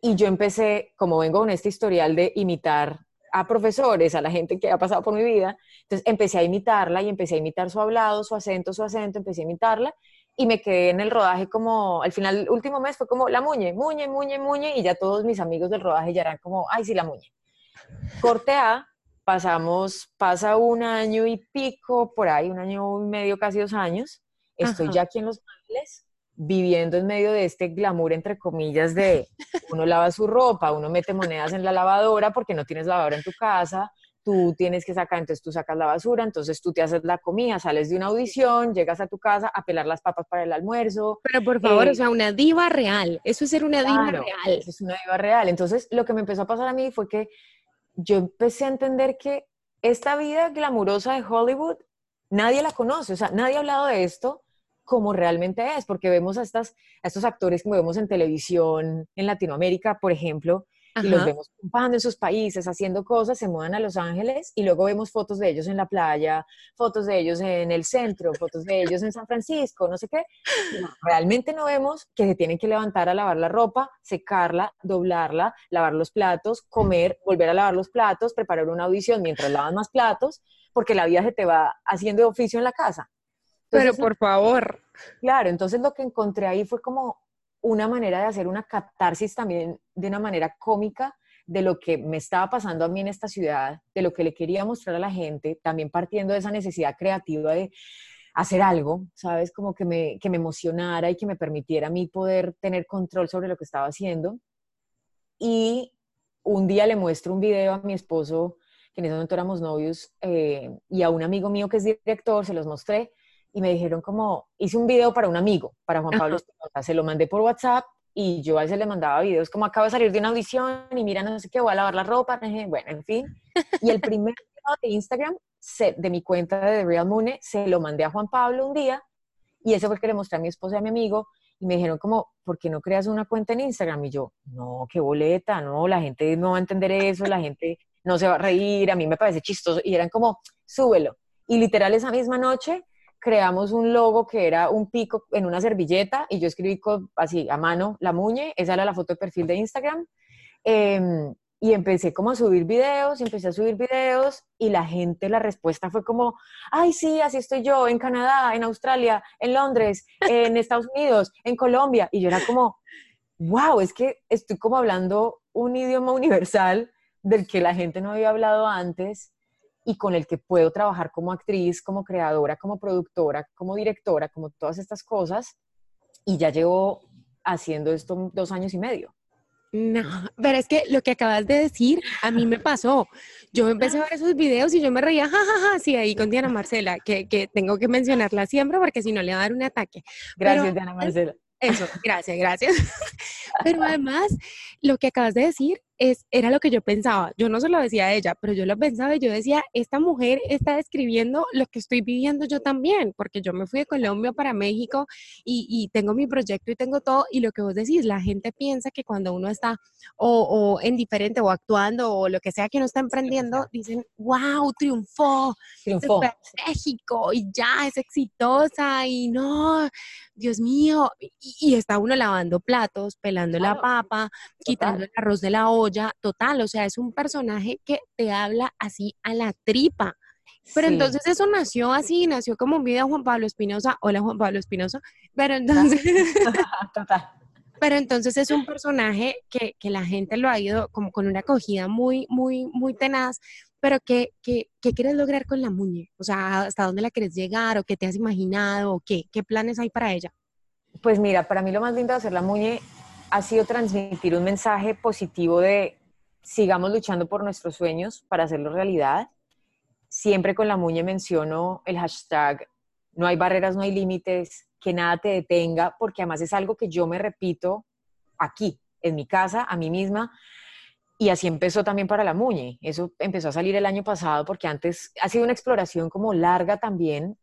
y yo empecé, como vengo con este historial de imitar a profesores, a la gente que ha pasado por mi vida. Entonces empecé a imitarla y empecé a imitar su hablado, su acento, su acento, empecé a imitarla y me quedé en el rodaje como, al final, el último mes fue como la muñe, muñe, muñe, muñe, y ya todos mis amigos del rodaje ya eran como, ay, sí, la muñe. Corte A, pasamos, pasa un año y pico, por ahí, un año y medio, casi dos años, estoy ya aquí en Los Ángeles, viviendo en medio de este glamour, entre comillas, de uno lava su ropa, uno mete monedas en la lavadora porque no tienes lavadora en tu casa, tú tienes que sacar, entonces tú sacas la basura, entonces tú te haces la comida, sales de una audición, llegas a tu casa a pelar las papas para el almuerzo. Pero por favor, o eh, sea, una diva real, eso es ser una diva real. Eso es una diva real. Entonces, lo que me empezó a pasar a mí fue que yo empecé a entender que esta vida glamurosa de Hollywood, nadie la conoce, o sea, nadie ha hablado de esto como realmente es, porque vemos a, estas, a estos actores que vemos en televisión en Latinoamérica, por ejemplo, y los vemos ocupando en sus países, haciendo cosas, se mudan a Los Ángeles y luego vemos fotos de ellos en la playa, fotos de ellos en el centro, fotos de ellos en San Francisco, no sé qué. realmente no vemos que se tienen que levantar a lavar la ropa, secarla, doblarla, lavar los platos, comer, volver a lavar los platos, preparar una audición mientras lavan más platos, porque la vida se te va haciendo oficio en la casa. Pero por favor. Claro, entonces lo que encontré ahí fue como una manera de hacer una catarsis también de una manera cómica de lo que me estaba pasando a mí en esta ciudad, de lo que le quería mostrar a la gente, también partiendo de esa necesidad creativa de hacer algo, ¿sabes? Como que me, que me emocionara y que me permitiera a mí poder tener control sobre lo que estaba haciendo. Y un día le muestro un video a mi esposo, que en ese momento éramos novios, eh, y a un amigo mío que es director, se los mostré, y me dijeron como, hice un video para un amigo, para Juan Pablo Espinosa, se lo mandé por WhatsApp y yo a veces le mandaba videos como acabo de salir de una audición y mira, no sé qué, voy a lavar la ropa, bueno, en fin. Y el primer video de Instagram de mi cuenta de The Real Moon se lo mandé a Juan Pablo un día y ese fue que le mostré a mi esposa y a mi amigo y me dijeron como, ¿por qué no creas una cuenta en Instagram? Y yo, no, qué boleta, no, la gente no va a entender eso, la gente no se va a reír, a mí me parece chistoso. Y eran como, súbelo. Y literal esa misma noche creamos un logo que era un pico en una servilleta y yo escribí así a mano la muñe, esa era la foto de perfil de Instagram. Em, y empecé como a subir videos, empecé a subir videos y la gente, la respuesta fue como, ay, sí, así estoy yo, en Canadá, en Australia, en Londres, en Estados Unidos, en Colombia. Y yo era como, wow, es que estoy como hablando un idioma universal del que la gente no había hablado antes y con el que puedo trabajar como actriz, como creadora, como productora, como directora, como todas estas cosas. Y ya llevo haciendo esto dos años y medio. No, pero es que lo que acabas de decir a mí me pasó. Yo empecé a ver esos videos y yo me reía, jajaja, ja, sí, ahí con Diana Marcela, que, que, tengo que mencionarla siempre porque si no le va a dar un ataque. Gracias, Diana Marcela. Eso, gracias, gracias. Pero además, lo que acabas de decir es, era lo que yo pensaba. Yo no se lo decía a ella, pero yo lo pensaba y yo decía, esta mujer está describiendo lo que estoy viviendo yo también, porque yo me fui de Colombia para México y, y tengo mi proyecto y tengo todo. Y lo que vos decís, la gente piensa que cuando uno está o, o en diferente o actuando o lo que sea que uno está emprendiendo, dicen, wow, triunfó, triunfó. México y ya es exitosa y no, Dios mío. Y, está uno lavando platos, pelando la papa, quitando el arroz de la olla total, o sea, es un personaje que te habla así a la tripa. Pero entonces eso nació así, nació como un video Juan Pablo Espinosa, hola Juan Pablo Espinosa, pero entonces... total. Pero entonces es un personaje que, que, la gente lo ha ido como con una acogida muy, muy, muy tenaz, pero ¿qué, qué, qué quieres lograr con la muñe? O sea, ¿hasta dónde la quieres llegar? ¿O qué te has imaginado? ¿O qué? ¿Qué planes hay para ella? Pues mira, para mí lo más lindo de hacer la muñe ha sido transmitir un mensaje positivo de sigamos luchando por nuestros sueños para hacerlo realidad. Siempre con la muñe menciono el hashtag no hay barreras, no hay límites, que nada te detenga, porque además es algo que yo me repito aquí, en mi casa, a mí misma. Y así empezó también para la Muñe. Eso empezó a salir el año pasado porque antes ha sido una exploración como larga también,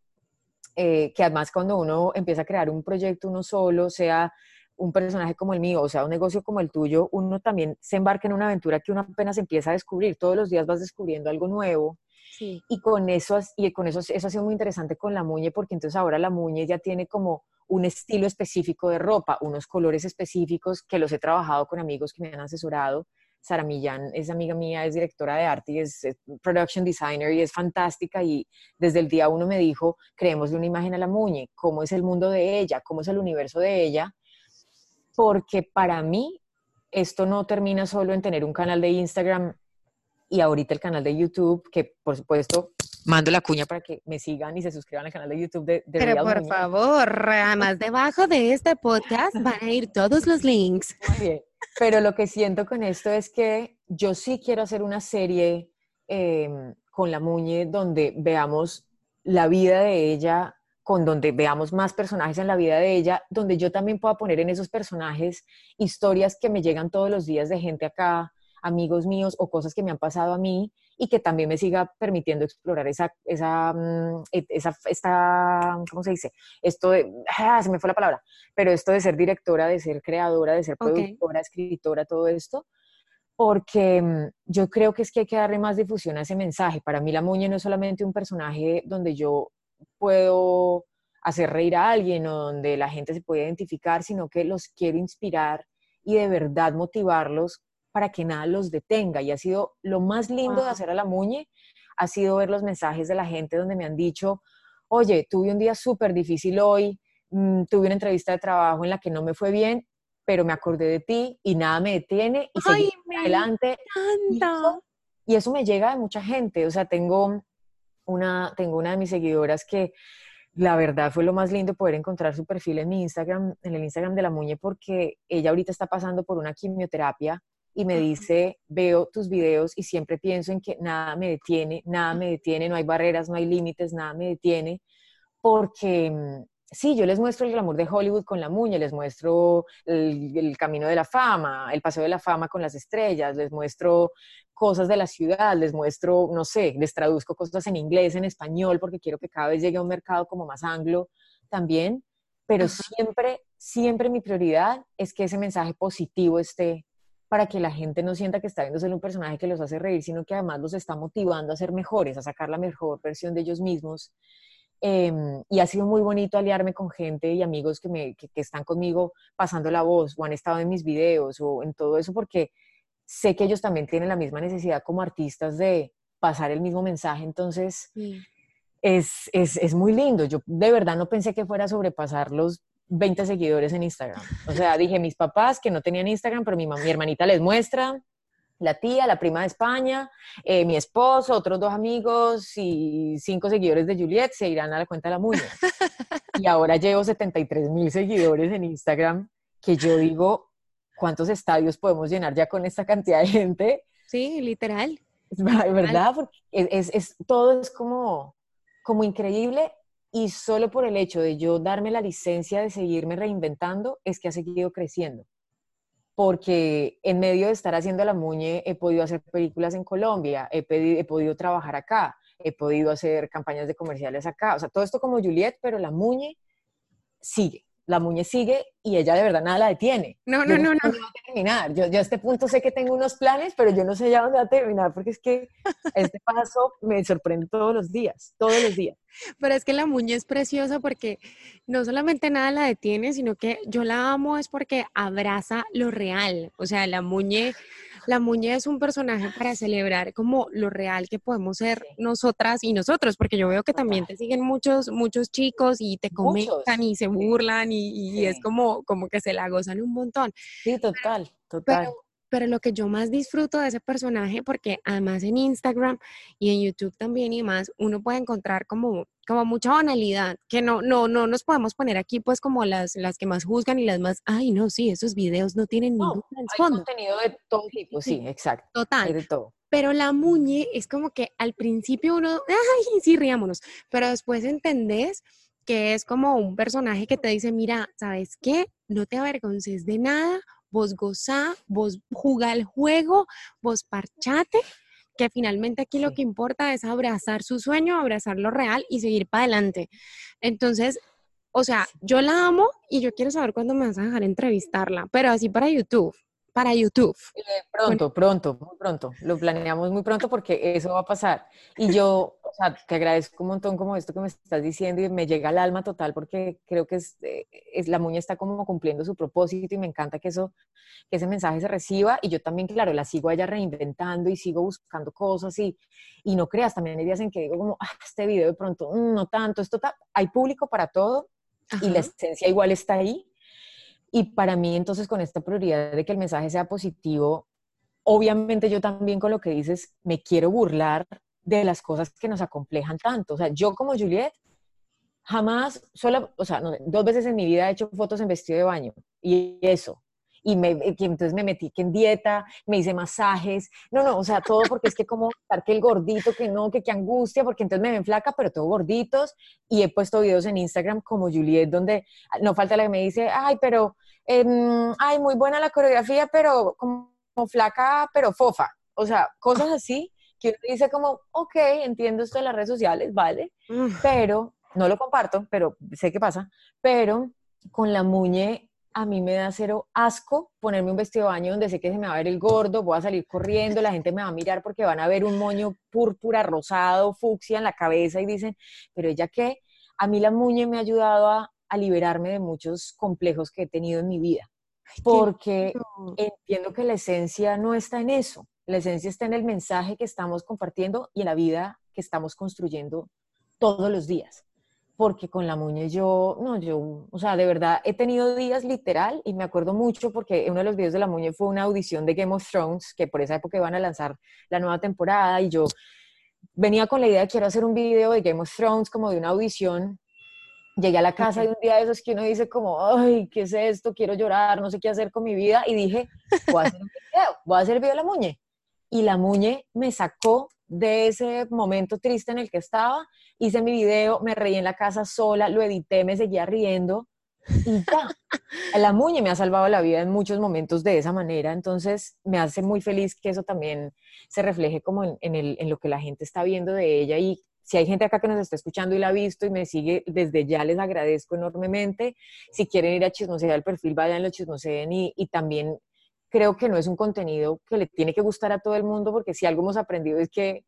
eh, que además cuando uno empieza a crear un proyecto uno solo, sea un personaje como el mío, o sea, un negocio como el tuyo, uno también se embarca en una aventura que uno apenas empieza a descubrir. Todos los días vas descubriendo algo nuevo. Y con eso, y con eso, eso ha sido muy interesante con la Muñe, porque entonces ahora la Muñe ya tiene como un estilo específico de ropa, unos colores específicos que los he trabajado con amigos que me han asesorado Sara Millán es amiga mía, es directora de arte y es, production designer y es fantástica y desde el día uno me dijo, creemos una imagen a la Muñe, cómo es el mundo de ella, cómo es el universo de ella, porque para mí esto no termina solo en tener un canal de Instagram y ahorita el canal de YouTube, que por supuesto mando la cuña para que me sigan y se suscriban al canal de YouTube de, de Pero por favor, además debajo de este podcast van a ir todos los links. Muy bien. Pero lo que siento con esto es que yo sí quiero hacer una serie em, con la Muñe donde veamos la vida de ella, con donde veamos más personajes en la vida de ella, donde yo también pueda poner en esos personajes historias que me llegan todos los días de gente acá, amigos míos o cosas que me han pasado a mí y que también me siga permitiendo explorar esa, esa, mm, e, esa esta, ¿cómo se dice? Esto de, ah, se me fue la palabra, pero esto de ser directora, de ser creadora, de ser productora, escritora, todo esto, porque mm, yo creo que es que hay que darle más difusión a ese mensaje. Para mí la Muñe no es solamente un personaje donde yo puedo hacer reír a alguien o donde la gente se puede identificar, sino que los quiero inspirar y de verdad motivarlos para que nada los detenga. Y ha sido lo más lindo de hacer a la Muñe, ha sido ver los mensajes de la gente donde me han dicho, oye, tuve un ddía súper difícil hoy, mm, tuve una entrevista de trabajo en la que no me fue bien, pero me acordé de ti y nada me detiene y seguí adelante. Y eso, y eso, me llega de mucha gente. O sea, tengo una, tengo una de mis seguidoras que la verdad fue lo más lindo poder encontrar su perfil en mi Instagram, en el Instagram de la Muñe, porque ella ahorita está pasando por una quimioterapia y me dice, veo tus videos y siempre pienso en que nada me detiene, nada me detiene, no hay barreras, no hay límites, nada me detiene, porque mm, sí, yo les muestro el glamour de Hollywood con la muña, les muestro el, camino de la fama, el paseo de la fama con las estrellas, les muestro cosas de la ciudad, les muestro, no sé, les traduzco cosas en inglés, en español, porque quiero que cada vez llegue a un mercado como más anglo también, pero siempre, siempre mi prioridad es que ese mensaje positivo esté para que la gente no sienta que está viendo ser un personaje que los hace reír, sino que además los está motivando a ser mejores, a sacar la mejor versión de ellos mismos. Em, y ha sido muy bonito aliarme con gente y amigos que, me, que, están conmigo pasando la voz o han estado en mis videos o en todo eso, porque sé que ellos también tienen la misma necesidad como artistas de pasar el mismo mensaje. Entonces, es, es, es, muy lindo. Yo de verdad no pensé que fuera a sobrepasar los 20 seguidores en Instagram. O sea, dije, mis papás que no tenían Instagram, pero mi, mi hermanita les muestra, la tía, la prima de España, eh, mi esposo, otros dos amigos y cinco seguidores de Juliet se irán a la cuenta de la muña. Y ahora llevo 73 mil seguidores en Instagram, que yo digo, ¿cuántos estadios podemos llenar ya con esta cantidad de gente? Sí, literal. ¿Verdad? Porque es, es, todo es como, como increíble y solo por el hecho de yo darme la licencia de seguirme reinventando es que ha seguido creciendo. Porque en medio de estar haciendo la muñe he podido hacer películas en Colombia, he, he podido trabajar acá, he podido hacer campañas de comerciales acá. O sea, todo esto como Juliet, pero la muñe sigue la muñe sigue y ella de verdad nada la detiene. No, no, no, no. no. terminar. Yo, yo, a este punto sé que tengo unos planes, pero yo no sé ya dónde va a terminar, porque es que este paso me sorprende todos los días, todos los días. Pero es que la muñe es preciosa porque no solamente nada la detiene, sino que yo la amo es porque abraza lo real. O sea, la muñe la muñe es un personaje para celebrar como lo real que podemos ser nosotras y nosotros, porque yo veo que también te siguen muchos, muchos chicos y te comentan y se burlan y, es como, como que se la gozan un montón. Sí, total, total. pero lo que yo más disfruto de ese personaje, porque además en Instagram y en YouTube también y más, uno puede encontrar como, como mucha banalidad, que no, no, no nos podemos poner aquí pues como las, las que más juzgan y las más, ay no, sí, esos videos no tienen ningún trasfondo. Hay contenido de todo tipo, sí, exacto. Total. de todo. Pero la muñe es como que al principio uno, ay, sí, riámonos, pero después entendés que es como un personaje que te dice, mira, ¿sabes qué? No te avergonces de nada, vos gozá, vos jugá el juego, vos parchate, que finalmente aquí lo que importa es abrazar su sueño, abrazar lo real y seguir para adelante. Entonces, o sea, yo la amo y yo quiero saber cuándo me vas a dejar entrevistarla, pero así para YouTube. Para YouTube. Eh, pronto, pronto, muy pronto. Lo planeamos muy pronto porque eso va a pasar. Y yo, o sea, te agradezco un montón como esto que me estás diciendo y me llega al alma total porque creo que es, eh, es, la muña está como cumpliendo su propósito y me encanta que eso, que ese mensaje se reciba. Y yo también, claro, la sigo a ella reinventando y sigo buscando cosas y, y no creas, también hay días en que digo como, ah, este video de pronto, mm, no tanto, esto hay público para todo y la esencia igual está ahí y para mí, entonces, con esta prioridad de que el mensaje sea positivo, obviamente yo también con lo que dices, me quiero burlar de las cosas que nos acomplejan tanto. O sea, yo como Juliet, jamás, solo, o sea, dos veces en mi vida he hecho fotos en vestido de baño. Y eso, y, me, entonces me metí que en dieta, me hice masajes, no, no, o sea, todo porque es que como estar que el gordito, que no, que qué angustia, porque entonces me ven flaca, pero todo gorditos, y he puesto videos en Instagram como Juliet, donde no falta la que me dice, ay, pero, em, ay, muy buena la coreografía, pero como, flaca, pero fofa, o sea, cosas así que uno dice como, ok, entiendo esto de las redes sociales, vale, pero, no lo comparto, pero sé qué pasa, pero con la muñe a mí me da cero asco ponerme un vestido de baño donde sé que se me va a ver el gordo, voy a salir corriendo, la gente me va a mirar porque van a ver un moño púrpura, rosado, fucsia en la cabeza y dicen, pero ella qué, a mí la muñe me ha ayudado a, liberarme de muchos complejos que he tenido en mi vida, porque entiendo que la esencia no está en eso, la esencia está en el mensaje que estamos compartiendo y en la vida que estamos construyendo todos los días porque con la muñe yo, no, yo, o sea, de verdad he tenido días literal y me acuerdo mucho porque uno de los videos de la muñe fue una audición de Game of Thrones, que por esa época iban a lanzar la nueva temporada y yo venía con la idea de quiero hacer un video de Game of Thrones como de una audición. Llegué a la casa y un día de esos que uno dice como, ay, ¿qué es esto? Quiero llorar, no sé qué hacer con mi vida. Y dije, voy a hacer un video, voy a hacer el video de la muñe. Y la muñe me sacó de ese momento triste en el que estaba, hice mi video, me reí en la casa sola, lo edité, me seguía riendo y ya. La muñe me ha salvado la vida en muchos momentos de esa manera, entonces me hace muy feliz que eso también se refleje como en, el, en lo que la gente está viendo de ella y si hay gente acá que nos está escuchando y la ha visto y me sigue, desde ya les agradezco enormemente. Si quieren ir a chismosear el perfil, vayan, lo chismoseen y, y también creo que no es un contenido que le tiene que gustar a todo el mundo, porque si algo hemos aprendido es que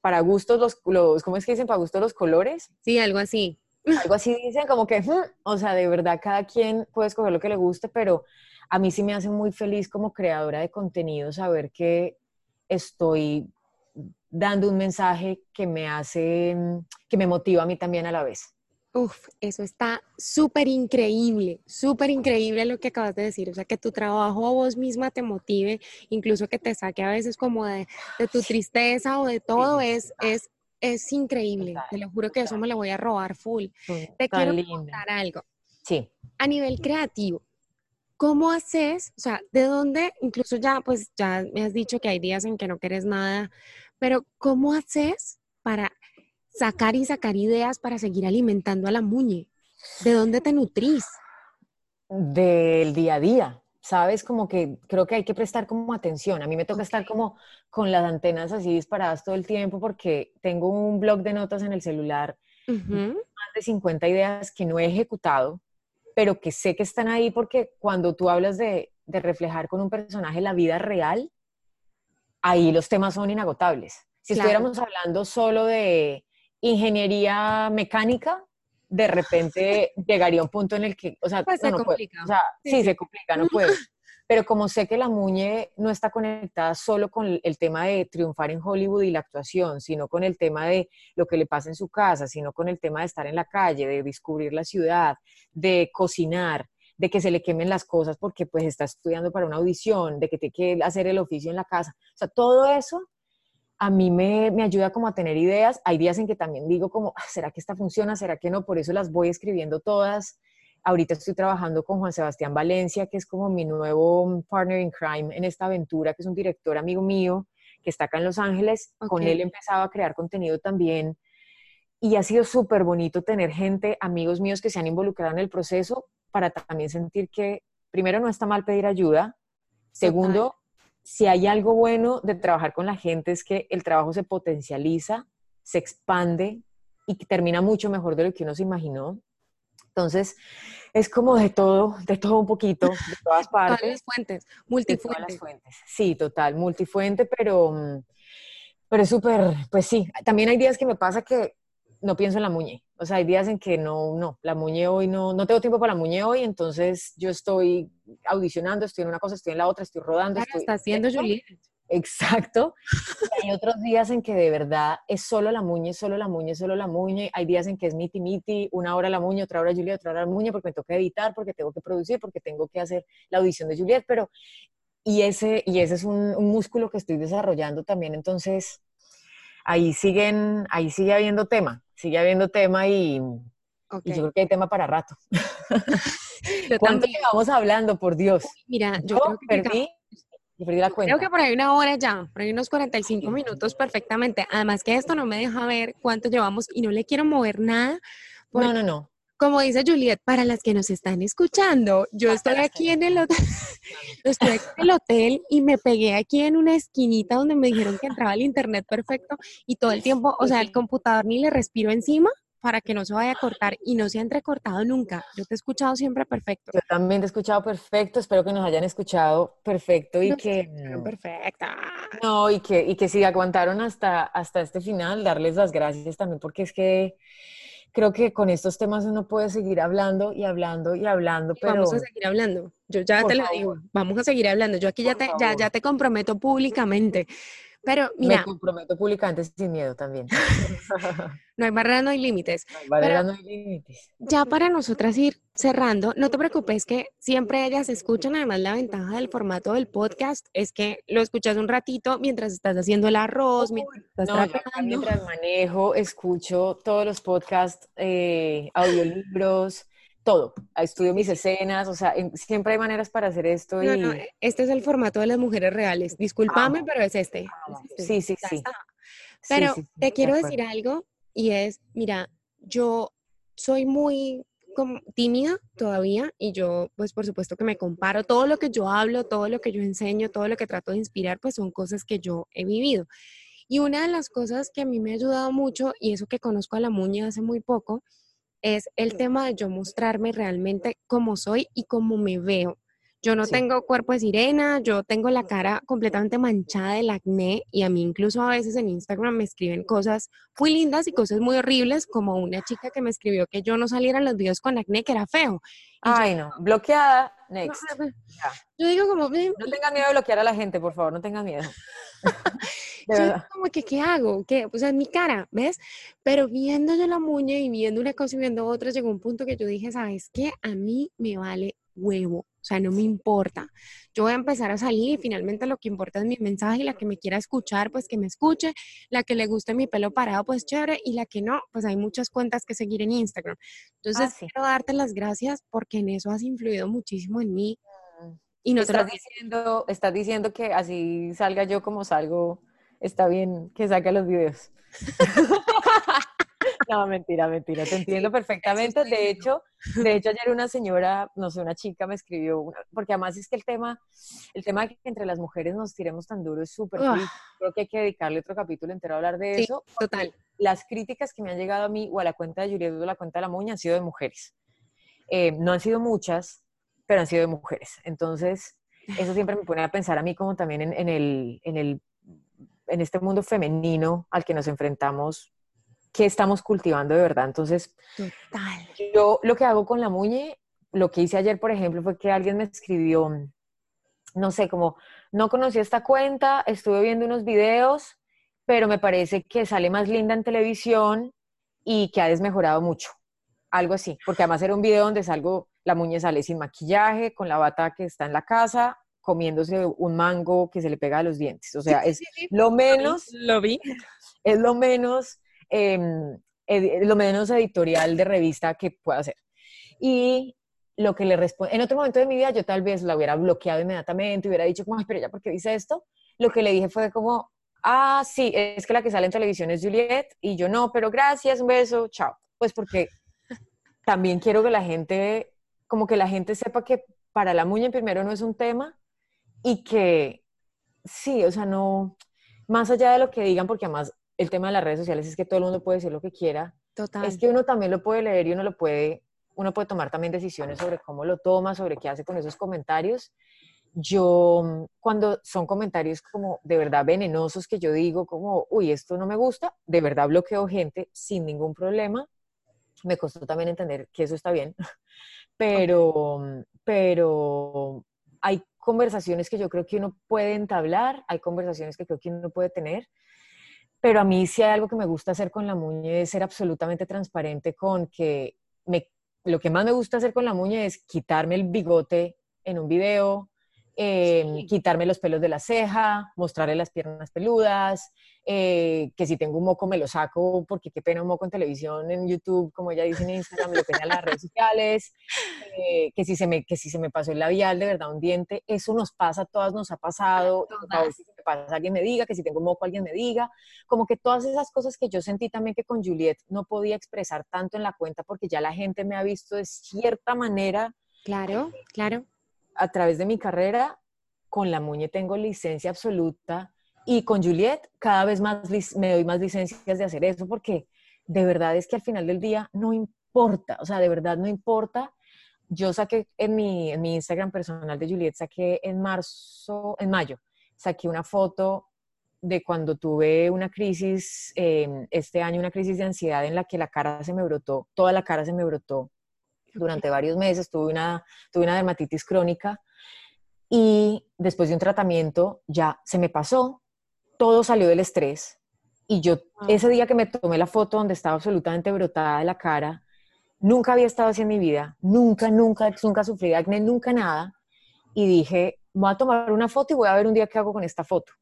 para gustos los, los ¿cómo es que dicen? Para gustos los colores. Sí, algo así. Algo así dicen, como que, hmm", o sea, de verdad cada quien puede escoger lo que le guste, pero a mí sí me hace muy feliz como creadora de contenido saber que estoy dando un mensaje que me hace, que me motiva a mí también a la vez. Uf, eso está súper increíble, súper increíble lo que acabas de decir. O sea, que tu trabajo a vos misma te motive, incluso que te saque a veces como de, tu tristeza o de todo, es, es, es increíble. Te lo juro que eso me lo voy a robar full. Te quiero preguntar algo. Sí. A nivel creativo, ¿cómo haces? O sea, ¿de dónde? Incluso ya, pues ya me has dicho que hay días en que no quieres nada, pero ¿cómo haces para sacar y sacar ideas para seguir alimentando a la muñe? ¿De dónde te nutrís? Del día a día, ¿sabes? Como que creo que hay que prestar como atención. A mí me toca estar como con las antenas así disparadas todo el tiempo porque tengo un blog de notas en el celular, más de 50 ideas que no he ejecutado, pero que sé que están ahí porque cuando tú hablas de, de reflejar con un personaje la vida real, ahí los temas son inagotables. Si estuviéramos hablando solo de, ingeniería mecánica, de repente llegaría un punto en el que, o sea, pues no, complica. o sea, sí, se complica, no puedo. Pero como sé que la Muñe no está conectada solo con el tema de triunfar en Hollywood y la actuación, sino con el tema de lo que le pasa en su casa, sino con el tema de estar en la calle, de descubrir la ciudad, de cocinar, de que se le quemen las cosas porque pues está estudiando para una audición, de que tiene que hacer el oficio en la casa. O sea, todo eso a mí me, ayuda como a tener ideas. Hay días en que también digo como, ah, ¿será que esta funciona? ¿Será que no? Por eso las voy escribiendo todas. Ahorita estoy trabajando con Juan Sebastián Valencia, que es como mi nuevo partner in crime en esta aventura, que es un director amigo mío, que está acá en Los Ángeles. Con él he empezado a crear contenido también. Y ha sido súper bonito tener gente, amigos míos que se han involucrado en el proceso para también sentir que, primero, no está mal pedir ayuda. Segundo, si hay algo bueno de trabajar con la gente es que el trabajo se potencializa, se expande y termina mucho mejor de lo que uno se imaginó. Entonces, es como de todo, de todo un poquito, de todas partes. Todas las fuentes, multifuentes. fuentes. Sí, total, multifuente, pero, mm, pero es súper, pues sí, también hay días que me pasa que no pienso en la muñe. O sea, hay días en que no, no, la muñe hoy no, no tengo tiempo para la muñe hoy, entonces yo estoy audicionando, estoy en una cosa, estoy en la otra, estoy rodando. Claro, está haciendo Juliet. Exacto. hay otros días en que de verdad es solo la muñe, solo la muñe, solo la muñe. Hay días en que es miti miti, una hora la muñe, otra hora Juliet, otra hora la muñe, porque me toca editar, porque tengo que producir, porque tengo que hacer la audición de Juliet, pero y ese, y ese es un, músculo que estoy desarrollando también, entonces ahí siguen, ahí sigue habiendo tema, sigue habiendo tema y, yo creo que hay tema para rato. ¿Cuánto llevamos hablando, por Dios? Mira, yo, creo que perdí la cuenta. Creo que por ahí una hora ya, por ahí unos 45 minutos perfectamente. Además que esto no me deja ver cuánto llevamos y no le quiero mover nada. No, no, no. Como dice Juliet, para las que nos están escuchando, yo estoy aquí en el hotel, estoy en el hotel y me pegué aquí en una esquinita donde me dijeron que entraba el internet perfecto y todo el tiempo, o sea, el computador ni le respiro encima para que no se vaya a cortar y no se ha entrecortado nunca. Yo te he escuchado siempre perfecto. Yo también te he escuchado perfecto, espero que nos hayan escuchado perfecto y que... Perfecta. No, y que, y que si aguantaron hasta, hasta este final, darles las gracias también, porque es que creo que con estos temas uno puede seguir hablando y hablando y hablando, pero... Vamos a seguir hablando. Yo ya te lo digo, vamos a seguir hablando. Yo aquí ya te, ya, ya te comprometo públicamente. Pero mira. Me comprometo públicamente sin miedo también. no hay barrera, no hay límites. No hay barrera, no hay límites. Ya para nosotras ir cerrando, no te preocupes que siempre ellas escuchan. Además, la ventaja del formato del podcast es que lo escuchas un ratito mientras estás haciendo el arroz, mientras estás Mientras manejo, escucho todos los podcasts, eh, audiolibros todo. Estudio mis escenas, o sea, siempre hay maneras para hacer esto. y... E, este es el formato de las mujeres reales. Discúlpame, pero es este. este. Sí, sí, sí. Pero te quiero decir algo y es, mira, yo soy muy tímida todavía y yo, pues por supuesto que me comparo. Todo lo que yo hablo, todo lo que yo enseño, todo lo que trato de inspirar, pues son cosas que yo he vivido. Y una de las cosas que a mí me ha ayudado mucho, y eso que conozco a la Muña hace muy poco, es el tema de yo mostrarme realmente como soy y como me veo. Yo no tengo cuerpo de sirena, yo tengo la cara completamente manchada del acné y a mí incluso a veces en Instagram me escriben cosas muy lindas y cosas muy horribles, como una chica que me escribió que yo no saliera en los videos con acné, que era feo. Ay, no, bloqueada, next. yo digo como... No tengas miedo de bloquear a la gente, por favor, no tengas miedo. como que, ¿qué hago? ¿Qué? O sea, en mi cara, ¿ves? Pero viendo yo la muña y viendo una cosa y viendo otra, llegó un punto que yo dije, ¿sabes qué? A mí me vale huevo. O sea, no me importa. Yo voy a empezar a salir y finalmente lo que importa es mi mensaje y la que me quiera escuchar, pues que me escuche. La que le guste mi pelo parado, pues chévere. Y la que no, pues hay muchas cuentas que seguir en Instagram. Entonces, ah, quiero darte las gracias porque en eso has influido muchísimo en mí. Mm. Y no estás, diciendo, estás diciendo que así salga yo como salgo está bien que saque los videos. no, mentira, mentira, te entiendo perfectamente. De hecho, de hecho ayer una señora, no sé, una chica me escribió, porque además es que el tema, el tema de que entre las mujeres nos tiremos tan duro es súper Creo que hay que dedicarle otro capítulo entero a hablar de eso. Total. Las críticas que me han llegado a mí o a la cuenta de Juliet o a la cuenta de la Muña han sido de mujeres. Eh, no han sido muchas, pero han sido de mujeres. Entonces, eso siempre me pone a pensar a mí como también en, el, en el en este mundo femenino al que nos enfrentamos, ¿qué estamos cultivando de verdad? Entonces, yo lo que hago con la muñe, lo que hice ayer, por ejemplo, fue que alguien me escribió, no sé, como, no conocí esta cuenta, estuve viendo unos videos, pero me parece que sale más linda en televisión y que ha desmejorado mucho. Algo así, porque además era un video donde salgo, la muñe sale sin maquillaje, con la bata que está en la casa, comiéndose un mango que se le pega a los dientes. O sea, es lo menos... Lo vi. Es lo menos, em, lo menos editorial de revista que pueda hacer. Y lo que le responde, en otro momento de mi vida yo tal vez la hubiera bloqueado inmediatamente, hubiera dicho como, ay, pero ya, ¿por qué dice esto? Lo que le dije fue como, ah, sí, es que la que sale en televisión es Juliet, y yo no, pero gracias, un beso, chao. Pues porque también quiero que la gente, como que la gente sepa que para la muña primero no es un tema, y que sí, o sea, no, más allá de lo que digan, porque además el tema de las redes sociales es que todo el mundo puede decir lo que quiera, Total. es que uno también lo puede leer y uno lo puede, uno puede tomar también decisiones sobre cómo lo toma, sobre qué hace con esos comentarios. Yo, cuando son comentarios como de verdad venenosos que yo digo como, uy, esto no me gusta, de verdad bloqueo gente sin ningún problema. Me costó también entender que eso está bien, pero, pero hay conversaciones que yo creo que uno puede entablar, hay conversaciones que creo que uno puede tener, pero a mí sí hay algo que me gusta hacer con la muñe es ser absolutamente transparente con que me, lo que más me gusta hacer con la muñe es quitarme el bigote en un video, eh, quitarme los pelos de la ceja, mostrarle las piernas peludas, eh, que si tengo un moco me lo saco porque qué pena un moco en televisión, en YouTube, como ella dice en Instagram, me lo pena en las redes sociales, eh, que, si se me, que si se me pasó el labial, de verdad, un diente, eso nos pasa, a todas nos ha pasado, si me pasa alguien me diga, que si tengo un moco alguien me diga, como que todas esas cosas que yo sentí también que con Juliet no podía expresar tanto en la cuenta porque ya la gente me ha visto de cierta manera. Claro, claro a través de mi carrera, con la Muñe tengo licencia absoluta y con Juliet cada vez más me doy más licencias de hacer eso porque de verdad es que al final del día no importa, o sea, de verdad no importa. Yo saqué en mi, en mi Instagram personal de Juliet, saqué en marzo, en mayo, saqué una foto de cuando tuve una crisis, em, este año una crisis de ansiedad en la que la cara se me brotó, toda la cara se me brotó durante varios meses, tuve una, tuve una dermatitis crónica y después de un tratamiento ya se me pasó, todo salió del estrés y yo ah. ese día que me tomé la foto donde estaba absolutamente brotada de la cara, nunca había estado así en mi vida, nunca, nunca, nunca sufrí de acné, nunca nada y dije, voy a tomar una foto y voy a ver un día qué hago con esta foto.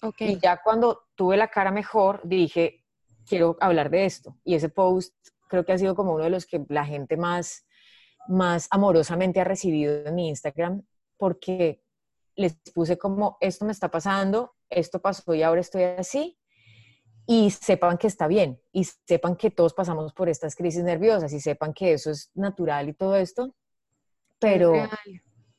Okay. Y ya cuando tuve la cara mejor, dije, quiero hablar de esto. Y ese post creo que ha sido como uno de los que la gente más, más amorosamente ha recibido en mi Instagram, porque les puse como, esto me está pasando, esto pasó y ahora estoy así, y sepan que está bien, y sepan que todos pasamos por estas crisis nerviosas, y sepan que eso es natural y todo esto, pero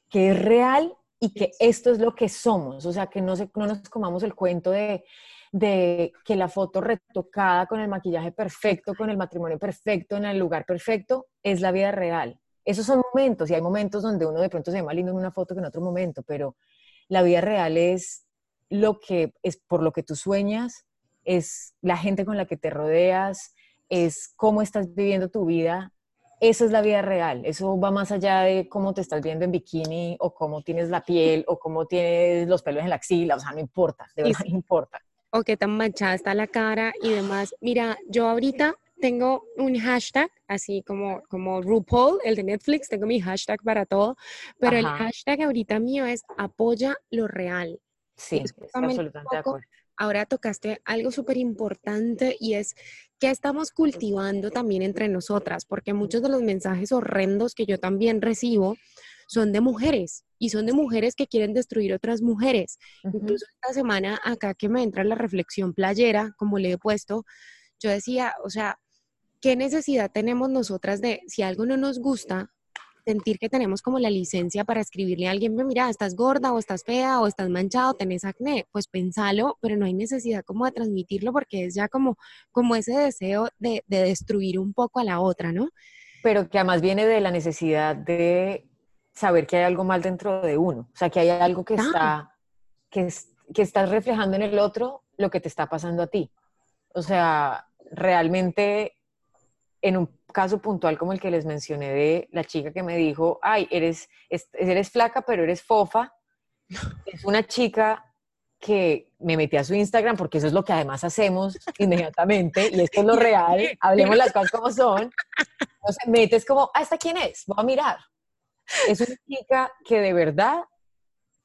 que es real y que esto es lo que somos, o sea, que no, se, no nos comamos el cuento de de que la foto retocada con el maquillaje perfecto, con el matrimonio perfecto, en el lugar perfecto, es la vida real. Esos son momentos y hay momentos donde uno de pronto se ve más lindo en una foto que en otro momento, pero la vida real es lo que es por lo que tú sueñas, es la gente con la que te rodeas, es cómo estás viviendo tu vida. Eso es la vida real. Eso va más allá de cómo te estás viendo en bikini o cómo tienes la piel o cómo tienes los pelos en la axila. O sea, no importa, de verdad no importa o qué tan manchada está la cara y demás. Mira, yo ahorita tengo un hashtag, así como, como RuPaul, el de Netflix, tengo mi hashtag para todo, pero el hashtag ahorita mío es apoya lo real. Sí, absolutamente de acuerdo. Ahora tocaste algo súper importante y es que estamos cultivando también entre nosotras, porque muchos de los mensajes horrendos que yo también recibo son de mujeres y son de mujeres que quieren destruir otras mujeres. Incluso esta semana acá que me entra la reflexión playera, como le he puesto, yo decía, o sea, ¿qué necesidad tenemos nosotras de, si algo no nos gusta, sentir que tenemos como la licencia para escribirle a alguien, mira, estás gorda o estás fea o estás manchado, tenés acné, pues pensalo, pero no hay necesidad como de transmitirlo porque es ya como, como ese deseo de, de destruir un poco a la otra, ¿no? Pero que además viene de la necesidad de saber que hay algo mal dentro de uno, o sea, que hay algo que está, que, que estás reflejando en el otro lo que te está pasando a ti. O sea, realmente en un caso puntual como el que les mencioné de la chica que me dijo, ay, eres, eres flaca, pero eres fofa, es una chica que me metí a su Instagram, porque eso es lo que además hacemos inmediatamente, y esto es lo real, hablemos las cosas como son, entonces metes como, ah, ¿esta quién es? Voy a mirar. Es una chica que de verdad,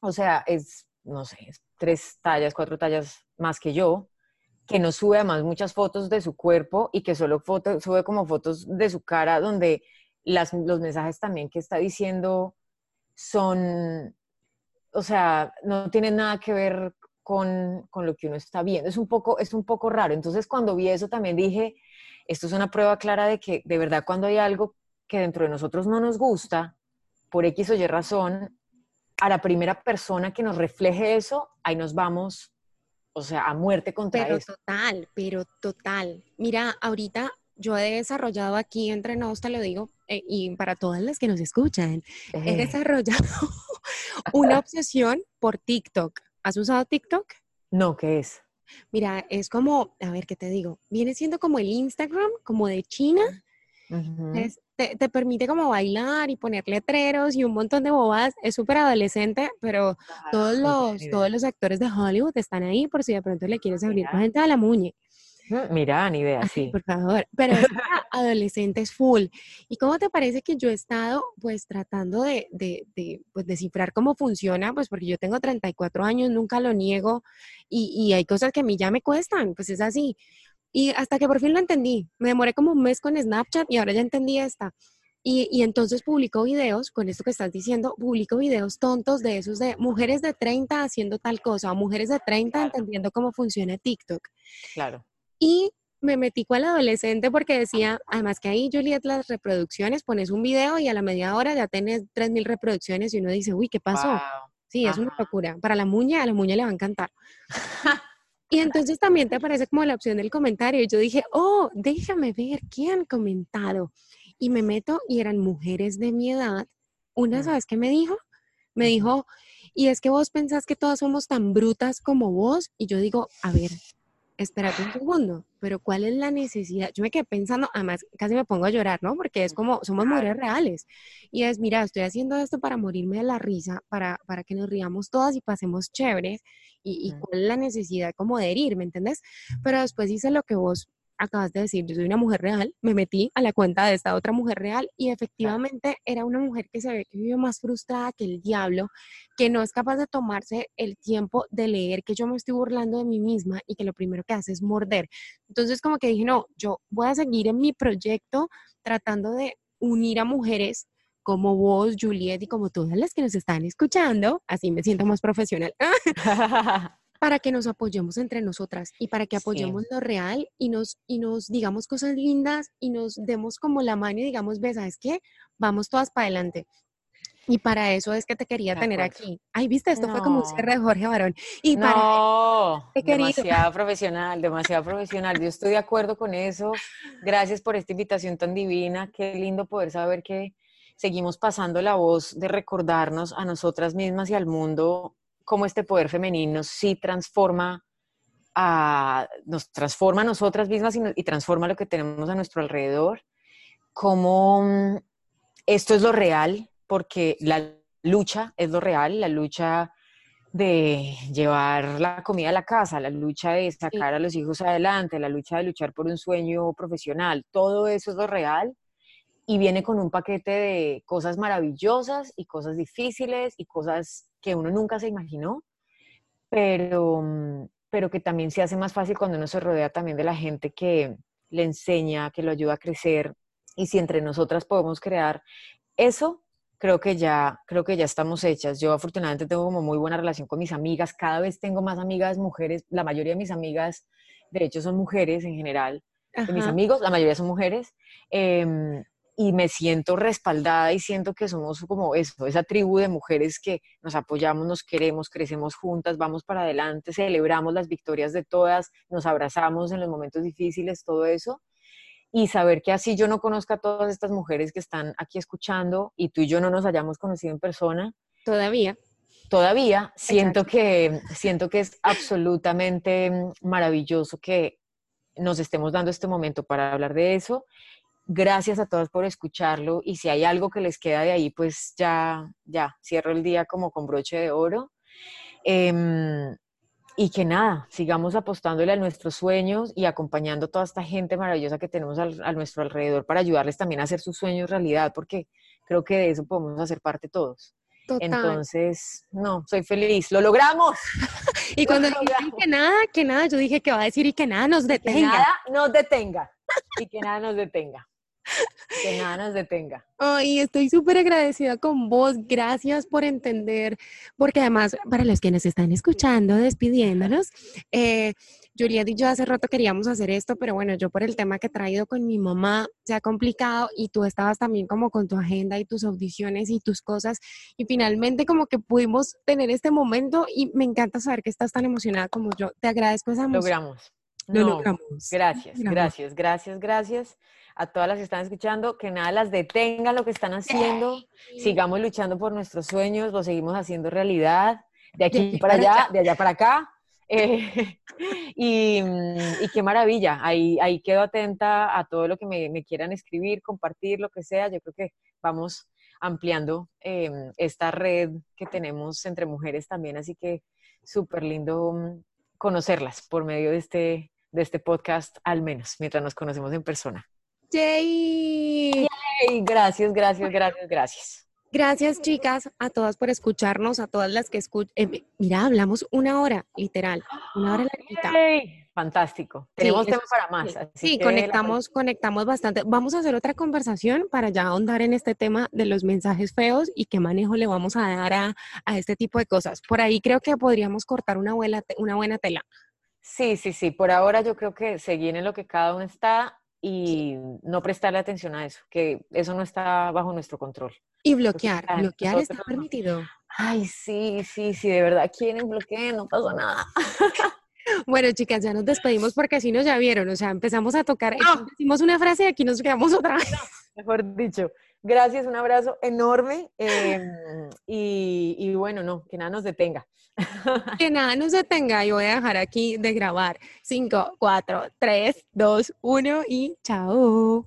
o sea, es, no sé, es tres tallas, cuatro tallas más que yo, que no sube además muchas fotos de su cuerpo y que solo foto, sube como fotos de su cara donde las, los mensajes también que está diciendo son, o sea, no tienen nada que ver con, con, lo que uno está viendo. Es un, poco, es un poco raro. Entonces cuando vi eso también dije, esto es una prueba clara de que de verdad cuando hay algo que dentro de nosotros no nos gusta, por X o Y razón, a la primera persona que nos refleje eso, ahí nos vamos, o sea, a muerte contra pero eso. total, pero total. Mira, ahorita yo he desarrollado aquí entre nos, te lo digo, eh, y para todas las que nos escuchan, he desarrollado una obsesión por TikTok. ¿Has usado TikTok? no, ¿qué es? Mira, es como, a ver, ¿qué te digo? Viene siendo como el Instagram, como de China. Ujú. Es- te, te permite como bailar y poner letreros y un montón de bobadas. Es súper adolescente, pero todos Ah, tenía los, todos los actores de Hollywood están ahí por si de pronto le quieres abrir más gente a la muñe. Mm, Mira, ni idea, Ay, sí. por favor, pero adolescentes full. ¿Y cómo te parece que yo he estado pues tratando de, de, de, pues, descifrar cómo funciona? Pues porque yo tengo 34 años, nunca lo niego y, y hay cosas que a mí ya me cuestan, pues es así. Y hasta que por fin lo entendí, me demoré como un mes con Snapchat y ahora ya entendí esta. Y, y entonces publico videos, con esto que estás diciendo, publico videos tontos de esos de mujeres de 30 haciendo tal cosa, o mujeres de 30 Claro. entendiendo cómo funciona TikTok. Claro. Y me metí con el adolescente porque decía, además que ahí, Juliet, las reproducciones, pones un video y a la media hora ya tenés 3.000 reproducciones y uno dice, uy, ¿qué pasó? Wow. Sí, es una locura. Para la muña, a la muña le va a encantar. Y entonces también te aparece como la opción del comentario. Y yo dije, oh, déjame ver qué han comentado. Y me meto y eran mujeres de mi edad. Una. ¿sabes qué me dijo? Me dijo, y es que vos pensás que todas somos tan brutas como vos. Y yo digo, a ver, espérate un segundo, pero ¿cuál es la necesidad? Yo me quedé pensando, además casi me pongo a llorar, ¿no? Porque es como, somos mujeres reales. Y es, mira, estoy haciendo esto para morirme de la risa, para, para que nos riamos todas y pasemos chéveres. Y, y cuál es la necesidad como de herir, ¿me entendés? Pero después hice lo que vos acabas de decir, yo soy una mujer real, me metí a la cuenta de esta otra mujer real y efectivamente era una mujer que se ve que vive más frustrada que el diablo, que no es capaz de tomarse el tiempo de leer que yo me estoy burlando de mí misma y que lo primero que hace es morder. Entonces como que dije, no, yo voy a seguir en mi proyecto tratando de unir a mujeres como vos, Juliet, y como todas las que nos están escuchando, así me siento más profesional, para que nos apoyemos entre nosotras y para que Sí. apoyemos lo real y nos, y nos digamos cosas lindas y nos demos como la mano y digamos, ves, ¿sabes qué? Vamos todas para adelante. Y para eso es que te quería tener aquí. Ay, viste, esto fue como un cierre de Jorge Barón. Y para No, demasiado profesional, demasiado profesional. Yo estoy de acuerdo con eso. Gracias por esta invitación tan divina. Qué lindo poder saber que seguimos pasando la voz de recordarnos a nosotras mismas y al mundo cómo este poder femenino sí transforma a, nos transforma a nosotras mismas y, y transforma lo que tenemos a nuestro alrededor. Cómo mm, esto es lo real, porque la lucha es lo real, la lucha de llevar la comida a la casa, la lucha de sacar a los hijos adelante, la lucha de luchar por un sueño profesional, todo eso es lo real y viene con un paquete de cosas maravillosas y cosas difíciles y cosas que uno nunca se imaginó, pero, mm, pero que también se hace más fácil cuando uno se rodea también de la gente que le enseña, que lo ayuda a crecer y si entre nosotras podemos crear eso, creo que ya, creo que ya estamos hechas. Yo afortunadamente tengo como muy buena relación con mis amigas, cada vez tengo más amigas mujeres, la mayoría de mis amigas, de hecho, son mujeres en general, de mis amigos, la mayoría son mujeres, em, y me siento respaldada y siento que somos como eso, esa tribu de mujeres que nos apoyamos, nos queremos, crecemos juntas, vamos para adelante, celebramos las victorias de todas, nos abrazamos en los momentos difíciles, todo eso y saber que así yo no conozca a todas estas mujeres que están aquí escuchando y tú y yo no nos hayamos conocido en persona, Todavía. todavía siento que, siento que es absolutamente maravilloso que nos estemos dando este momento para hablar de eso. Gracias a todas por escucharlo y si hay algo que les queda de ahí, pues ya, ya, cierro el día como con broche de oro. Em, y que nada, sigamos apostándole a nuestros sueños y acompañando a toda esta gente maravillosa que tenemos al- a nuestro alrededor para ayudarles también a hacer sus sueños realidad, porque creo que de eso podemos hacer parte todos. Total. Entonces, no, soy feliz, lo logramos. y cuando dijiste logramos. que nada, que nada, yo dije que va a decir y que nada nos Que detenga. nada nos detenga y que nada nos detenga. Que nada nos detenga. Ay, estoy súper agradecida con vos. Gracias por entender, porque además, para los que nos están escuchando, despidiéndonos, eh, Juliet y yo hace rato queríamos hacer esto, pero bueno, yo por el tema que he traído con mi mamá se ha complicado y tú estabas también como con tu agenda y tus audiciones y tus cosas y finalmente como que pudimos tener este momento y me encanta saber que estás tan emocionada como yo. Te agradezco esa emoción. Logramos. No, Gracias, gracias, gracias, gracias a todas las que están escuchando, que nada las detenga lo que están haciendo, sigamos luchando por nuestros sueños, lo seguimos haciendo realidad, de aquí para allá, de allá para acá. Eh, y, qué maravilla, ahí, ahí quedo atenta a todo lo que me, quieran escribir, compartir, lo que sea. Yo creo que vamos ampliando em, esta red que tenemos entre mujeres también, así que súper lindo mm, conocerlas por medio de este, de este podcast, al menos, mientras nos conocemos en persona. Yay. Gracias, gracias, gracias, gracias. Gracias, chicas, a todas por escucharnos, a todas las que escuchan. Eh, mira, hablamos una hora, literal, una hora larguita. Fantástico. Tenemos tema para más. Sí, conectamos, conectamos bastante. Vamos a hacer otra conversación para ya ahondar en este tema de los mensajes feos y qué manejo le vamos a dar a, este tipo de cosas. Por ahí creo que podríamos cortar una buena, una buena tela. Sí, sí, sí. Por ahora yo creo que seguir en lo que cada uno está y no prestarle atención a eso, que eso no está bajo nuestro control. Y bloquear, bloquear está permitido. Ay, sí, sí, sí, de verdad quieren bloquear, no pasa nada. Bueno, chicas, ya nos despedimos porque así nos ya vieron, o sea, empezamos a tocar, decimos una frase y aquí nos quedamos otra vez. mejor dicho, gracias, un abrazo enorme em, y, y bueno, no, que nada nos detenga. Que nada nos detenga y voy a dejar aquí de grabar. 5, 4, 3, 2, 1 y chao.